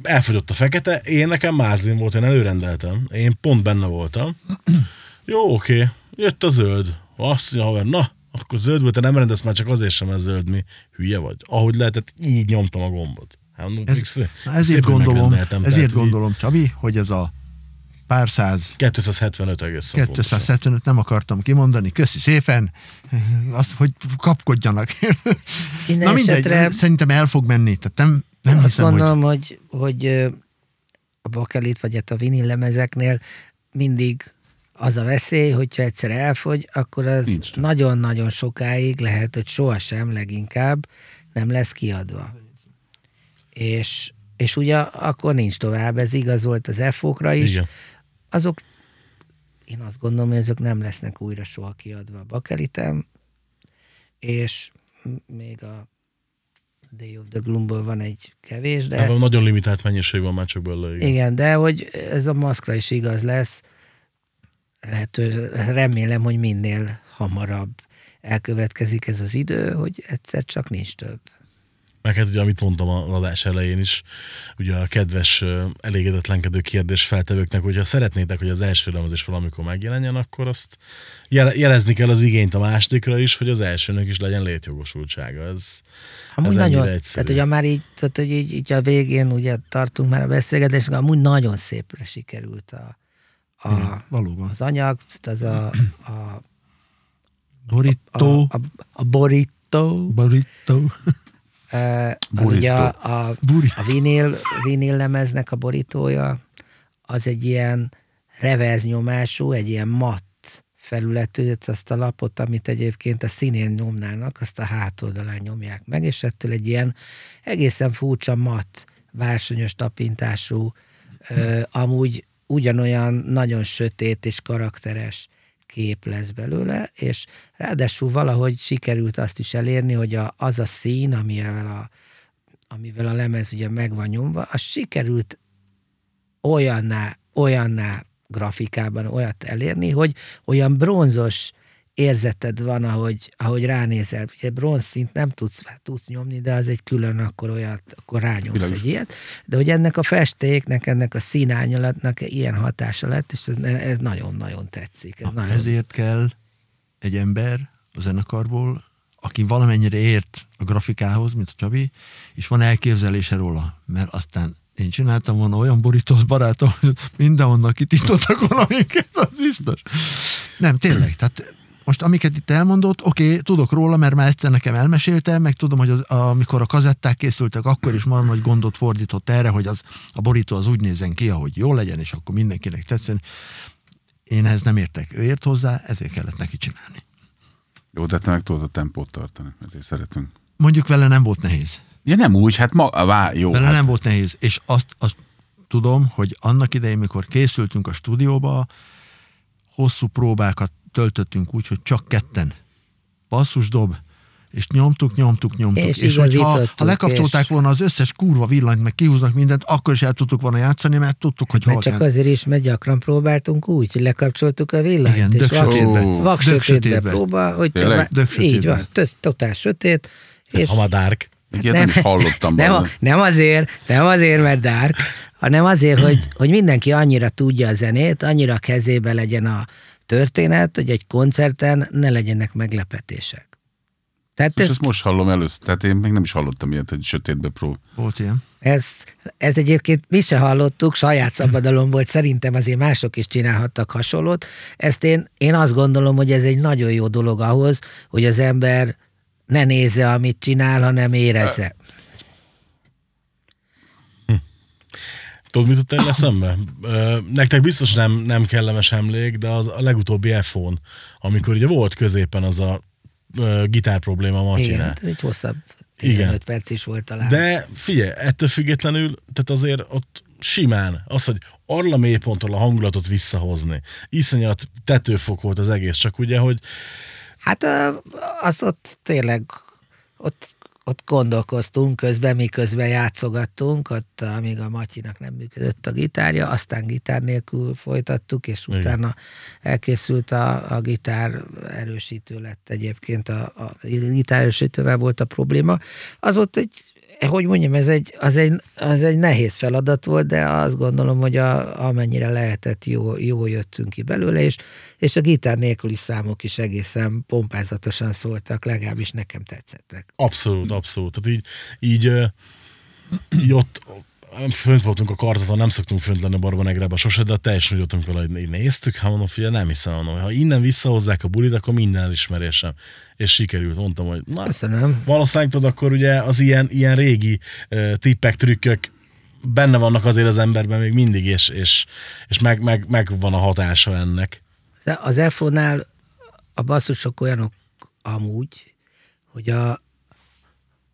elfogyott a fekete, én nekem mázlin volt, én előrendeltem, én pont benne voltam. Jó, oké, jött a zöld. Azt mondja, haver, na, akkor zöld volt, te nem rendez már csak azért sem ez zöld, mi hülye vagy. Ahogy lehetett, így nyomtam a gombot. Hát, Ez, ezért szépen gondolom, ezért tehát így gondolom, Csabi, hogy ez a pár száz 275 egészen pontosan. 275 nem akartam kimondani, köszi szépen, azt, hogy kapkodjanak. Minden Na mindegy, esetre- szerintem el fog menni, tehát nem, nem Azt hiszem, hogy... gondolom, hogy, hogy ö, a bakelit vagy a vinil lemezeknél mindig az a veszély, hogyha egyszer elfogy, akkor az nagyon-nagyon sokáig lehet, hogy sohasem leginkább nem lesz kiadva. És, és ugye akkor nincs tovább, ez igaz volt az FO-kra is. Igen. Azok, én azt gondolom, hogy azok nem lesznek újra soha kiadva a bakelitem, és még a Day of the Gloomból van egy kevés, de... De... Nagyon limitált mennyiség van már csak belőle. Igen. Igen, de hogy ez a maszkra is igaz lesz, lehető, remélem, hogy minél hamarabb elkövetkezik ez az idő, hogy egyszer csak nincs több. Meg hát ugye, amit mondtam az adás elején is, ugye a kedves elégedetlenkedő kérdés feltevőknek, hogyha szeretnétek, hogy az első lemez is valamikor megjelenjen, akkor azt jele- jelezni kell az igényt a másodikra is, hogy az elsőnek is legyen létjogosultsága. Ez, Amúgy ez nagyon, egyszerű. tehát ugye már így, tehát, hogy így, így a végén ugye tartunk már a beszélgetésnek, amúgy nagyon szépre sikerült a, a, Valóban. az anyag, tehát az a, a, a, Borító, a, a borító, borító. Az Burrito. ugye a, a, Burrito. a vinil, vinil lemeznek a borítója, az egy ilyen reverz nyomású, egy ilyen matt felületű, azt a lapot, amit egyébként a színén nyomnának, azt a hátoldalán nyomják meg, és ettől egy ilyen egészen furcsa matt, vársonyos tapintású, ö, amúgy ugyanolyan nagyon sötét és karakteres kép lesz belőle, és ráadásul valahogy sikerült azt is elérni, hogy a, az a szín, amivel a, amivel a lemez ugye meg van nyomva, az sikerült olyanná, olyanná grafikában olyat elérni, hogy olyan bronzos érzeted van, ahogy, ahogy ránézel. Ugye bronz szint nem tudsz, hát tudsz nyomni, de az egy külön, akkor olyat, akkor rányomsz Világos. egy ilyet. De hogy ennek a festéknek, ennek a színárnyalatnak ilyen hatása lett, és ez, nagyon-nagyon tetszik. Ez Na, nagyon, ezért kell egy ember a zenekarból, aki valamennyire ért a grafikához, mint a Csabi, és van elképzelése róla, mert aztán én csináltam volna olyan borítós barátom, hogy mindenhonnan kitítottak valamiket, az biztos. Nem, tényleg, tehát most amiket itt elmondott, oké, okay, tudok róla, mert már egyszer nekem elmesélte, meg tudom, hogy az, amikor a kazetták készültek, akkor is már nagy gondot fordított erre, hogy az, a borító az úgy nézzen ki, ahogy jó legyen, és akkor mindenkinek tetszen. Én ehhez nem értek. Ő ért hozzá, ezért kellett neki csinálni. Jó, de te meg tudod a tempót tartani, ezért szeretünk. Mondjuk vele nem volt nehéz. Ja nem úgy, hát ma, vá, jó. Vele hát, nem volt nehéz. És azt, azt tudom, hogy annak idején, mikor készültünk a stúdióba, hosszú próbákat töltöttünk úgy, hogy csak ketten. Basszus dob, és nyomtuk, nyomtuk, nyomtuk. És és hogyha ha lekapcsolták és- volna az összes kurva villanyt, meg kihúznak mindent, akkor is el tudtuk volna játszani, mert tudtuk, hogy Mert hol csak kell. azért is, mert gyakran próbáltunk úgy, hogy lekapcsoltuk a villanyt, Igen, és dög vak, sötétbe. Ó. vak Dög sötétbe sötétbe. próbál, hogy Tényleg? így van, totál sötét, és Ha már dark. Még ilyet nem, is hallottam nem, volna. nem, azért, nem azért, mert dark, hanem azért, hogy, hogy mindenki annyira tudja a zenét, annyira a kezébe legyen a történet, hogy egy koncerten ne legyenek meglepetések. Tehát És ez, ezt most hallom először, tehát én még nem is hallottam ilyet, hogy sötétbe pró. Volt ilyen. ez, ez egyébként mi se hallottuk, saját szabadalom volt, szerintem azért mások is csinálhattak hasonlót. Ezt én, én azt gondolom, hogy ez egy nagyon jó dolog ahhoz, hogy az ember ne nézze, amit csinál, hanem érezze. Tudod, mit jutott el eszembe? Ö, Nektek biztos nem, nem kellemes emlék, de az a legutóbbi iPhone, amikor ugye volt középen az a gitár probléma Igen, Macsinál. hát egy hosszabb, Igen. 15 perc is volt talán. De figyelj, ettől függetlenül, tehát azért ott simán az, hogy arra mélyponttól a hangulatot visszahozni. Iszonyat tetőfok volt az egész, csak ugye, hogy Hát ö, azt ott tényleg, ott, ott gondolkoztunk közben, miközben játszogattunk, ott amíg a Matyinak nem működött a gitárja, aztán gitár nélkül folytattuk, és Igen. utána elkészült a, a gitár erősítő lett egyébként, a, a gitár erősítővel volt a probléma. Az ott egy, hogy mondjam, ez egy, az, egy, az egy nehéz feladat volt, de azt gondolom, hogy a, amennyire lehetett, jó, jó jöttünk ki belőle, és, és a gitár nélküli számok is egészen pompázatosan szóltak, legalábbis nekem tetszettek. abszolút, abszolút. Tehát így, így, így ott fönt voltunk a karzaton, nem szoktunk fönt lenni a Barbanegrába sose, de teljesen úgy voltunk vele, hogy néztük, hát mondom, figyelj, nem hiszem, mondom, ha innen visszahozzák a bulit, akkor minden elismerésem. És sikerült, mondtam, hogy na, Köszönöm. valószínűleg tudod, akkor ugye az ilyen, ilyen régi tippek, trükkök benne vannak azért az emberben még mindig, és, és, és meg, meg, meg van a hatása ennek. Az EFO-nál a basszusok olyanok amúgy, hogy a,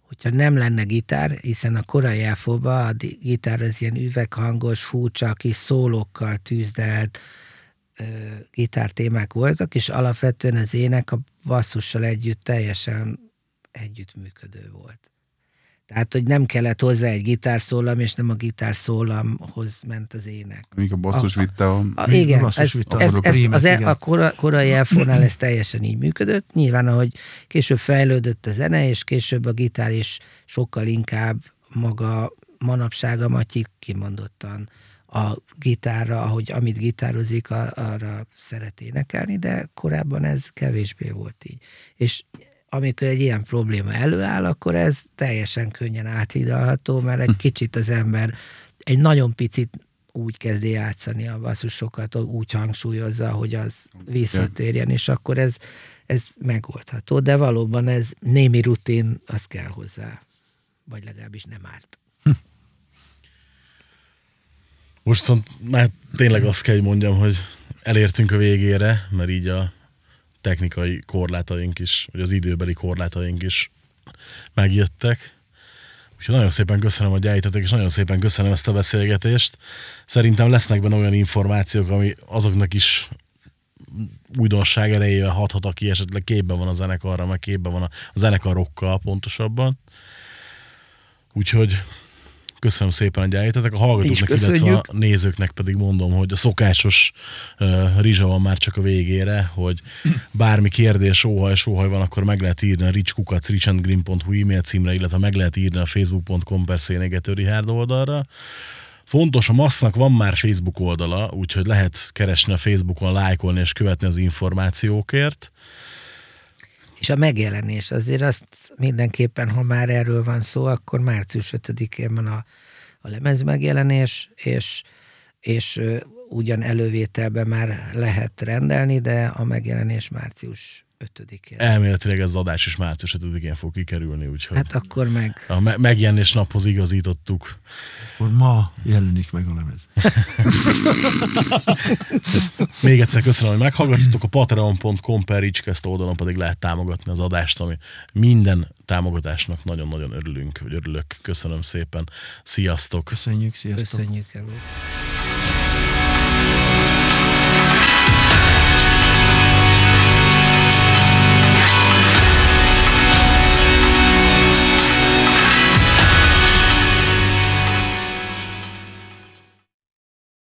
hogyha nem lenne gitár, hiszen a korai efo a gitár az ilyen üveghangos, furcsa, kis szólókkal tűzdelt gitártémák voltak, és alapvetően az ének a basszussal együtt teljesen együttműködő volt. Tehát, hogy nem kellett hozzá egy gitárszólam, és nem a gitárszólamhoz ment az ének. Amíg a basszus A- vitte a... A, Még igen, basszus ez, vitte ez, a ez, prímet, az igen. a kora, korai elfónál ez teljesen így működött. Nyilván, ahogy később fejlődött a zene, és később a gitár is sokkal inkább maga manapság a Matyi kimondottan a gitárra, ahogy amit gitározik, arra szeret énekelni, de korábban ez kevésbé volt így. És amikor egy ilyen probléma előáll, akkor ez teljesen könnyen áthidalható, mert egy kicsit az ember egy nagyon picit úgy kezdi játszani a basszusokat, úgy hangsúlyozza, hogy az visszatérjen, és akkor ez, ez megoldható. De valóban ez némi rutin, az kell hozzá. Vagy legalábbis nem árt. Most viszont már tényleg azt kell, hogy mondjam, hogy elértünk a végére, mert így a technikai korlátaink is, vagy az időbeli korlátaink is megjöttek. Úgyhogy nagyon szépen köszönöm, hogy eljutottak, és nagyon szépen köszönöm ezt a beszélgetést. Szerintem lesznek benne olyan információk, ami azoknak is újdonság erejével hathat, aki esetleg képben van a zenekarra, meg képben van a zenekarokkal pontosabban. Úgyhogy köszönöm szépen, hogy eljöttetek. A hallgatóknak, illetve a nézőknek pedig mondom, hogy a szokásos uh, rizsa van már csak a végére, hogy bármi kérdés, óhaj, sóhaj van, akkor meg lehet írni a richkukac, richandgreen.hu e-mail címre, illetve meg lehet írni a facebook.com per Szénégető Richárd oldalra. Fontos, a Massznak van már Facebook oldala, úgyhogy lehet keresni a Facebookon, lájkolni és követni az információkért. És a megjelenés, azért azt mindenképpen, ha már erről van szó, akkor március 5-én van a, a lemez megjelenés, és, és ugyan elővételben már lehet rendelni, de a megjelenés március 5-én. Elméletileg ez az adás is március 5-én fog kikerülni, úgyhogy Hát akkor meg a me- megjelenés naphoz igazítottuk. Akkor ma jelenik meg a lemez. Még egyszer köszönöm, hogy meghallgattatok. A patreon.com per Ricskeszt oldalon pedig lehet támogatni az adást, ami minden támogatásnak nagyon-nagyon örülünk, hogy örülök. Köszönöm szépen. Sziasztok! Köszönjük, sziasztok! köszönjük el.